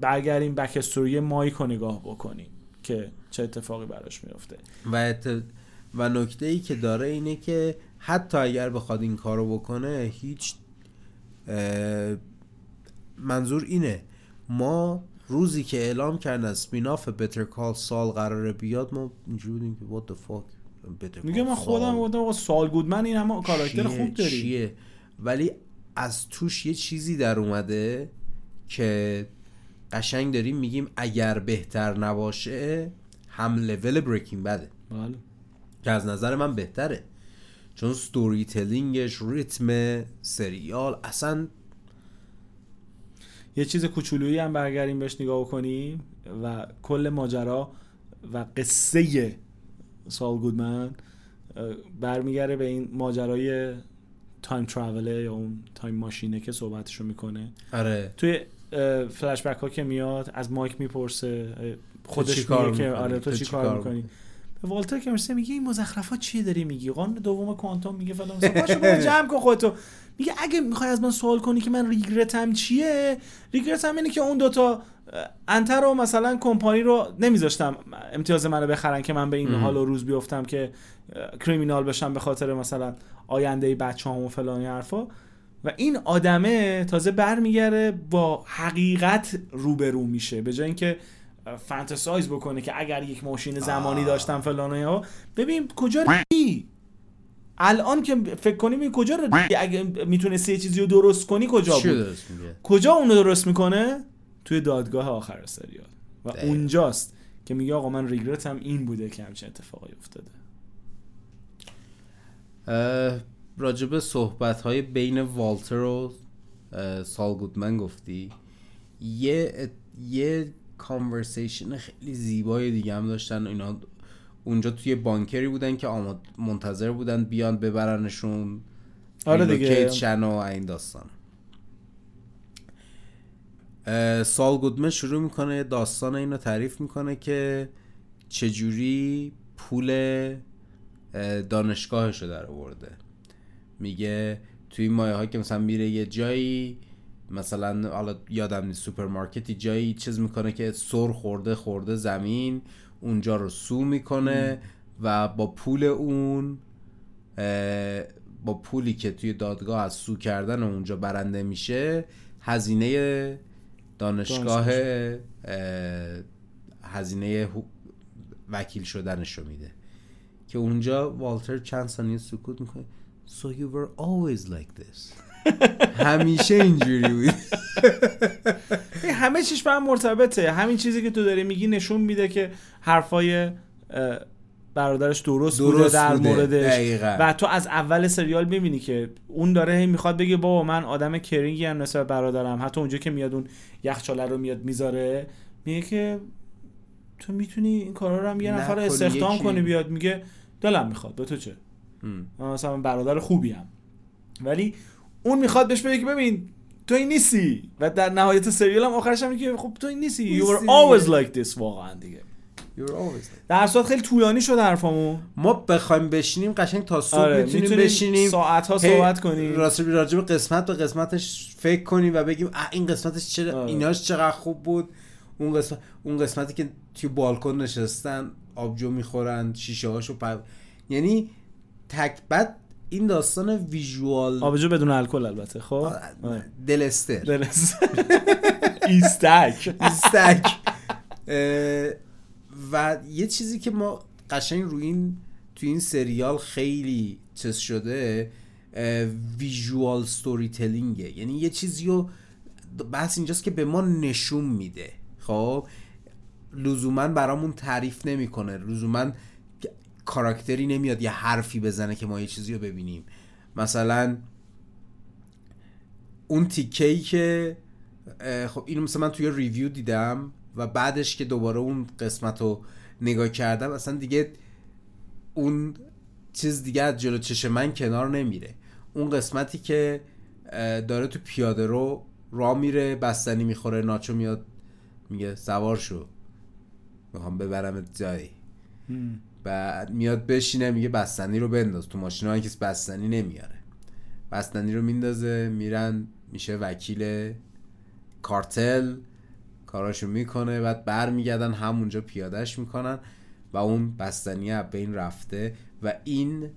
Speaker 2: برگردیم بک استوری مایک رو نگاه بکنیم که چه اتفاقی براش میفته
Speaker 1: و ات... و نکته ای که داره اینه که حتی اگر بخواد این کارو بکنه هیچ منظور اینه. ما روزی که اعلام کردن سپیناف بتر کال سال قراره بیاد ما اینجوری بودیم که what the fuck
Speaker 2: میگه من خودم گفتم آقا سال گودمن این همه کاراکتر؟ خوب داری
Speaker 1: چیه؟ ولی از توش یه چیزی در اومده که قشنگ داریم میگیم اگر بهتر نباشه هم لول بریکینگ بده.
Speaker 2: بله.
Speaker 1: که از نظر من بهتره. چون ستوری تلینگش ریتم سریال اصلا
Speaker 2: یه چیز کوچولویی هم برگردیم بهش نگاه کنیم و کل ماجرا و قصه سال گودمن برمیگره به این ماجرای time travel ه یا اون time machine ه که صحبتشو می‌کنه.
Speaker 1: آره.
Speaker 2: توی فلش بک ها که میاد از مایک می‌پرسه خودش میگه که؟ آره تو چی کار می‌کنی؟ والتر که می‌رسه میگه این مزخرفات چیه داری میگی؟ قانون دوم کوانتوم میگه فلان پاشو برو جمع کن خودتو. میگه اگه می‌خوای از من سوال کنی که من regret م چیه regret م اینه که اون دوتا انتر رو مثلا کمپانی رو نمیذاشتم امتیاز منو بخرن که من به این. حال و روز بیفتم که کریمینال بشم به خاطر مثلا آینده بچه و فلان حرفا. و این آدمه تازه برمیگره با حقیقت روبرو میشه. به جای اینکه فانتزایز بکنه که اگر یک ماشین زمانی. داشتم فلان ها ببین کجا ری الان که فکر کنیم این کجا ری اگه می‌تونستی یه چیزی رو درست کنی کجا بود؟ کجا اونو درست می‌کنه؟ توی دادگاه آخر سریال. و
Speaker 1: دقیقا.
Speaker 2: اونجاست که میگه آقا من ریگرتم این بوده که همچین اتفاقی افتاده.
Speaker 1: راجب صحبت های بین والتر و سال گودمن گفتی. یه یه کانورسیشن خیلی زیبای دیگه هم داشتن. اینا اونجا توی بانکری بودن که آماد منتظر بودن بیان ببرنشون.
Speaker 2: آره دیگه.
Speaker 1: شن و این داستان. سال گودمن شروع می‌کنه داستان اینو تعریف می‌کنه که چجوری پول اه، دانشگاهشو در آورده. میگه توی مایه ها که مثلا میره یه جایی مثلا حالا یادم نیست سوپرمارکتی جایی چیز می‌کنه که سر خورده خورده زمین اونجا رو سو می‌کنه و با پول اون با پولی که توی دادگاه از سو کردن اونجا برنده میشه هزینه دانشگاه اه، هزینه وکیل شدنش رو میده. که اونجا والتر چند ثانیه سکوت می‌کنه. So you were always like this. همیشه اینجوری بود.
Speaker 2: همه چیش به هم مرتبطه. همین چیزی که تو داری میگی نشون میده که حرفای برادرش درست, بوده
Speaker 1: درست
Speaker 2: در
Speaker 1: بوده.
Speaker 2: موردش.
Speaker 1: دقیقاً.
Speaker 2: و تو از اول سریال می‌بینی که اون داره هی می‌خواد بگه بابا من آدم کرینگی هم نسبت برادرم. حتی اونجا که میاد اون یخچاله رو میاد می‌ذاره میگه که تو می‌تونی این کارا رو هم یه نفر رو استخدام کنی بیاد. میگه دلم می‌خواد. به تو چه. من مثلا برادر خوبی هم ولی اون می‌خواد بهش بگه که ببین تو این نیستی. و در نهایت سریال هم آخرش هم میگه خب تو این نیستی. You were always like this واقعا دیگه. در صورت خیلی طولانی شد حرفامون
Speaker 1: ما بخوایم بشینیم قشنگ تا صبح
Speaker 2: آره
Speaker 1: می‌تونیم
Speaker 2: می‌تونیم
Speaker 1: بشینیم.
Speaker 2: ساعت ها صحبت کنیم.
Speaker 1: راست راجع به قسمت به قسمتش فکر کنیم و بگیم اه این قسمتش چرا
Speaker 2: آره.
Speaker 1: ایناش چقدر خوب بود؟ اون قسمت اون قسمتی که توی بالکن نشستن آبجو می‌خورن شیشه هاشو پر... یعنی تک بعد این داستان ویژوال
Speaker 2: آبجو بدون الکل البته خب.
Speaker 1: دلستر
Speaker 2: دلس ایستک.
Speaker 1: استک اه، و یه چیزی که ما قشنگ روی این تو این سریال خیلی چیز شده ویژوال ستوری تلینگه یعنی یه چیزی رو بحث اینجاست که به ما نشون میده. خب؟ لزوما برامون تعریف نمی‌کنه. لزوما کاراکتری نمیاد یه حرفی بزنه که ما یه چیزی رو ببینیم. مثلا اون تیکه که خب اینو مثلا من توی ریویو دیدم و بعدش که دوباره اون قسمت رو نگاه کردم اصلا دیگه اون چیز دیگه از جلو چش من کنار نمیره. اون قسمتی که داره تو پیاده رو را میره بستنی می‌خوره ناچو میاد میگه سوار شو. می‌خوام ببرم جایی. بعد میاد بشینه میگه بستنی رو بنداز. تو ماشین ها کسی بستنی نمیاره. بستنی رو میندازه میرن میشه وکیل کارتل. کاراشو می‌کنه بعد برمیگردن همونجا پیادش می‌کنن و اون بستنی از بین رفته و این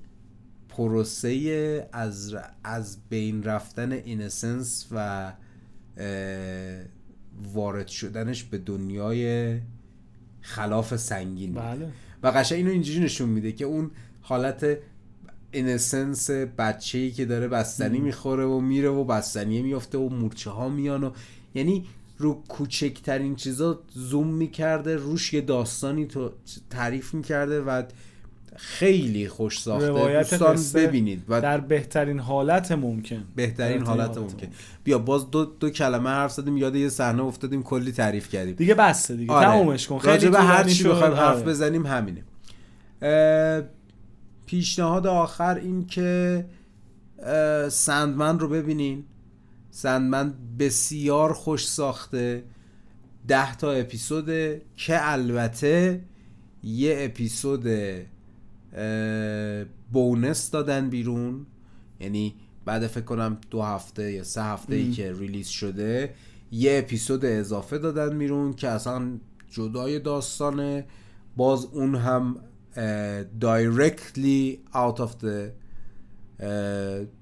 Speaker 1: پروسه از, از بین رفتن innocence و وارد شدنش به دنیای خلاف سنگین.
Speaker 2: بله.
Speaker 1: و قشنگ اینو اینجوری نشون میده که اون حالت innocence بچه ای که داره بستنی می‌خوره و میره و بستنیه میافته و مورچه ها میان و یعنی رو کوچکترین چیزا زوم می‌کرده روش یه داستانی تو تعریف می‌کرده و خیلی خوش ساخته. دوستان ببینید و
Speaker 2: در بهترین حالت ممکن.
Speaker 1: بهترین حالت
Speaker 2: حالت
Speaker 1: ممکن. بیا باز دو, دو کلمه حرف زدیم یاد یه صحنه افتادیم کلی تعریف کردیم.
Speaker 2: دیگه بسته دیگه
Speaker 1: آره.
Speaker 2: تمومش کن. خیلی
Speaker 1: به هر چی. بخوایم حرف
Speaker 2: آره.
Speaker 1: بزنیم همینه. پیشنهاد آخر این که سندمن رو ببینین. سندمن بسیار خوش ساخته. ده تا اپیزوده که البته یه اپیزود بونس دادن بیرون. یعنی بعد فکر کنم دو هفته یا سه هفته ای که ریلیز شده یه اپیزود اضافه دادن بیرون که اصلا جدای داستانه. باز اون هم دایرکتلی out of the اه،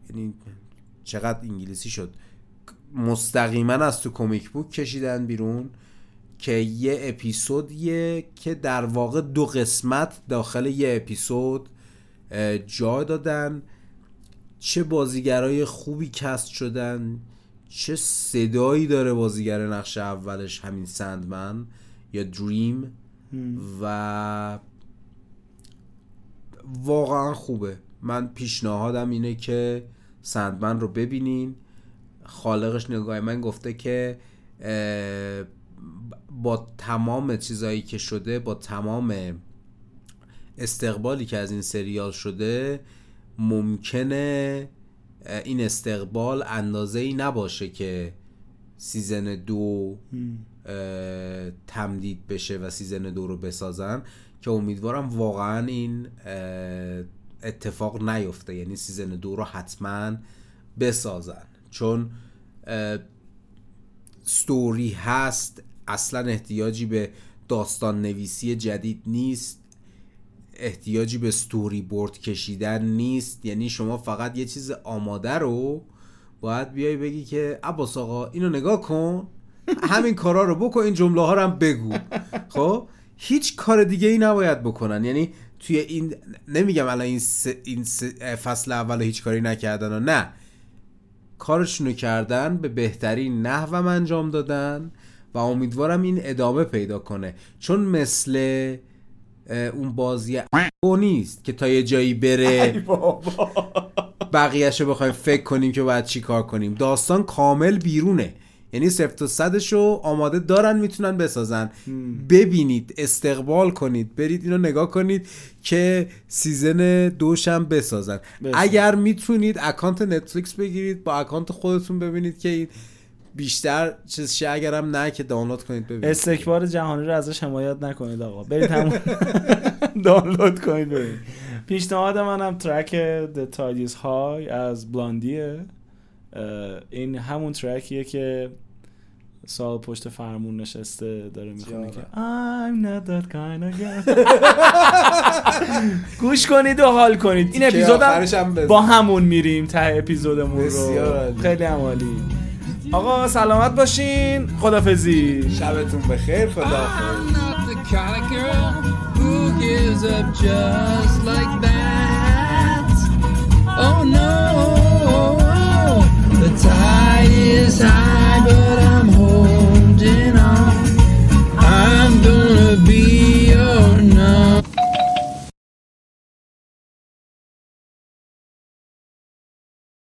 Speaker 1: یعنی چقدر انگلیسی شد؟ مستقیما از تو کمیک بوک کشیدن بیرون. که یه اپیزودیه که در واقع دو قسمت داخل یه اپیزود جا دادن. چه بازیگرای خوبی کست شدن چه صدایی داره بازیگر نقش اولش همین سندمن یا دریم. و واقعا خوبه. من پیشنهادم اینه که Sandman رو ببینین. خالقش نیل گیمن گفته که با تمام چیزایی که شده با تمام استقبالی که از این سریال شده ممکنه این استقبال اندازه ای نباشه که season دو تمدید بشه و season دو رو بسازن که امیدوارم واقعا این اتفاق نیفته. یعنی season دو رو حتما بسازن. چون ستوری هست اصلا احتیاجی به داستان نویسی جدید نیست احتیاجی به ستوری بورد کشیدن نیست. یعنی شما فقط یه چیز آماده رو باید بیای بگی که عباس آقا اینو نگاه کن. همین کارا رو بکن این جمله ها رو هم بگو. خب؟ هیچ کار دیگه ای نباید بکنن. یعنی توی این نمیگم الان این, س... این س... فصل اول هیچ کاری نکردن و نه. کارشونو کردن به بهترین نحوم انجام دادن. و امیدوارم این ادامه پیدا کنه. چون مثل اون بازی نیست که تا یه جایی بره. بقیهش رو بخوایم فکر کنیم که باید چی کار کنیم. داستان کامل بیرونه. یعنی صفر تا صدش رو آماده دارن می‌تونن بسازن. ببینید استقبال کنید. برید اینو نگاه کنید که season دوشم بسازن.
Speaker 2: بسازن.
Speaker 1: اگر می‌تونید اکانت نتفلیکس بگیرید با اکانت خودتون ببینید که این بیشتر چیز شه اگرم نه که دانلود کنید ببینید.
Speaker 2: استکبار جهانی رو ازش حمایت نکنید آقا. برید همون دانلود کنید ببینید. پیشنهاد منم track The Tide is High از بلاندیه. این همون ترکیه که سال پشت فرمون نشسته داره می‌خونه که I'm not that kind of girl گوش کنید و حال کنید. این اپیزودم. با همون میریم ته اپیزودمون رو. خیلی هم عالی. آقا سلامت باشین. خدافزی.
Speaker 1: شبتون بخیر.
Speaker 4: خداحافظ.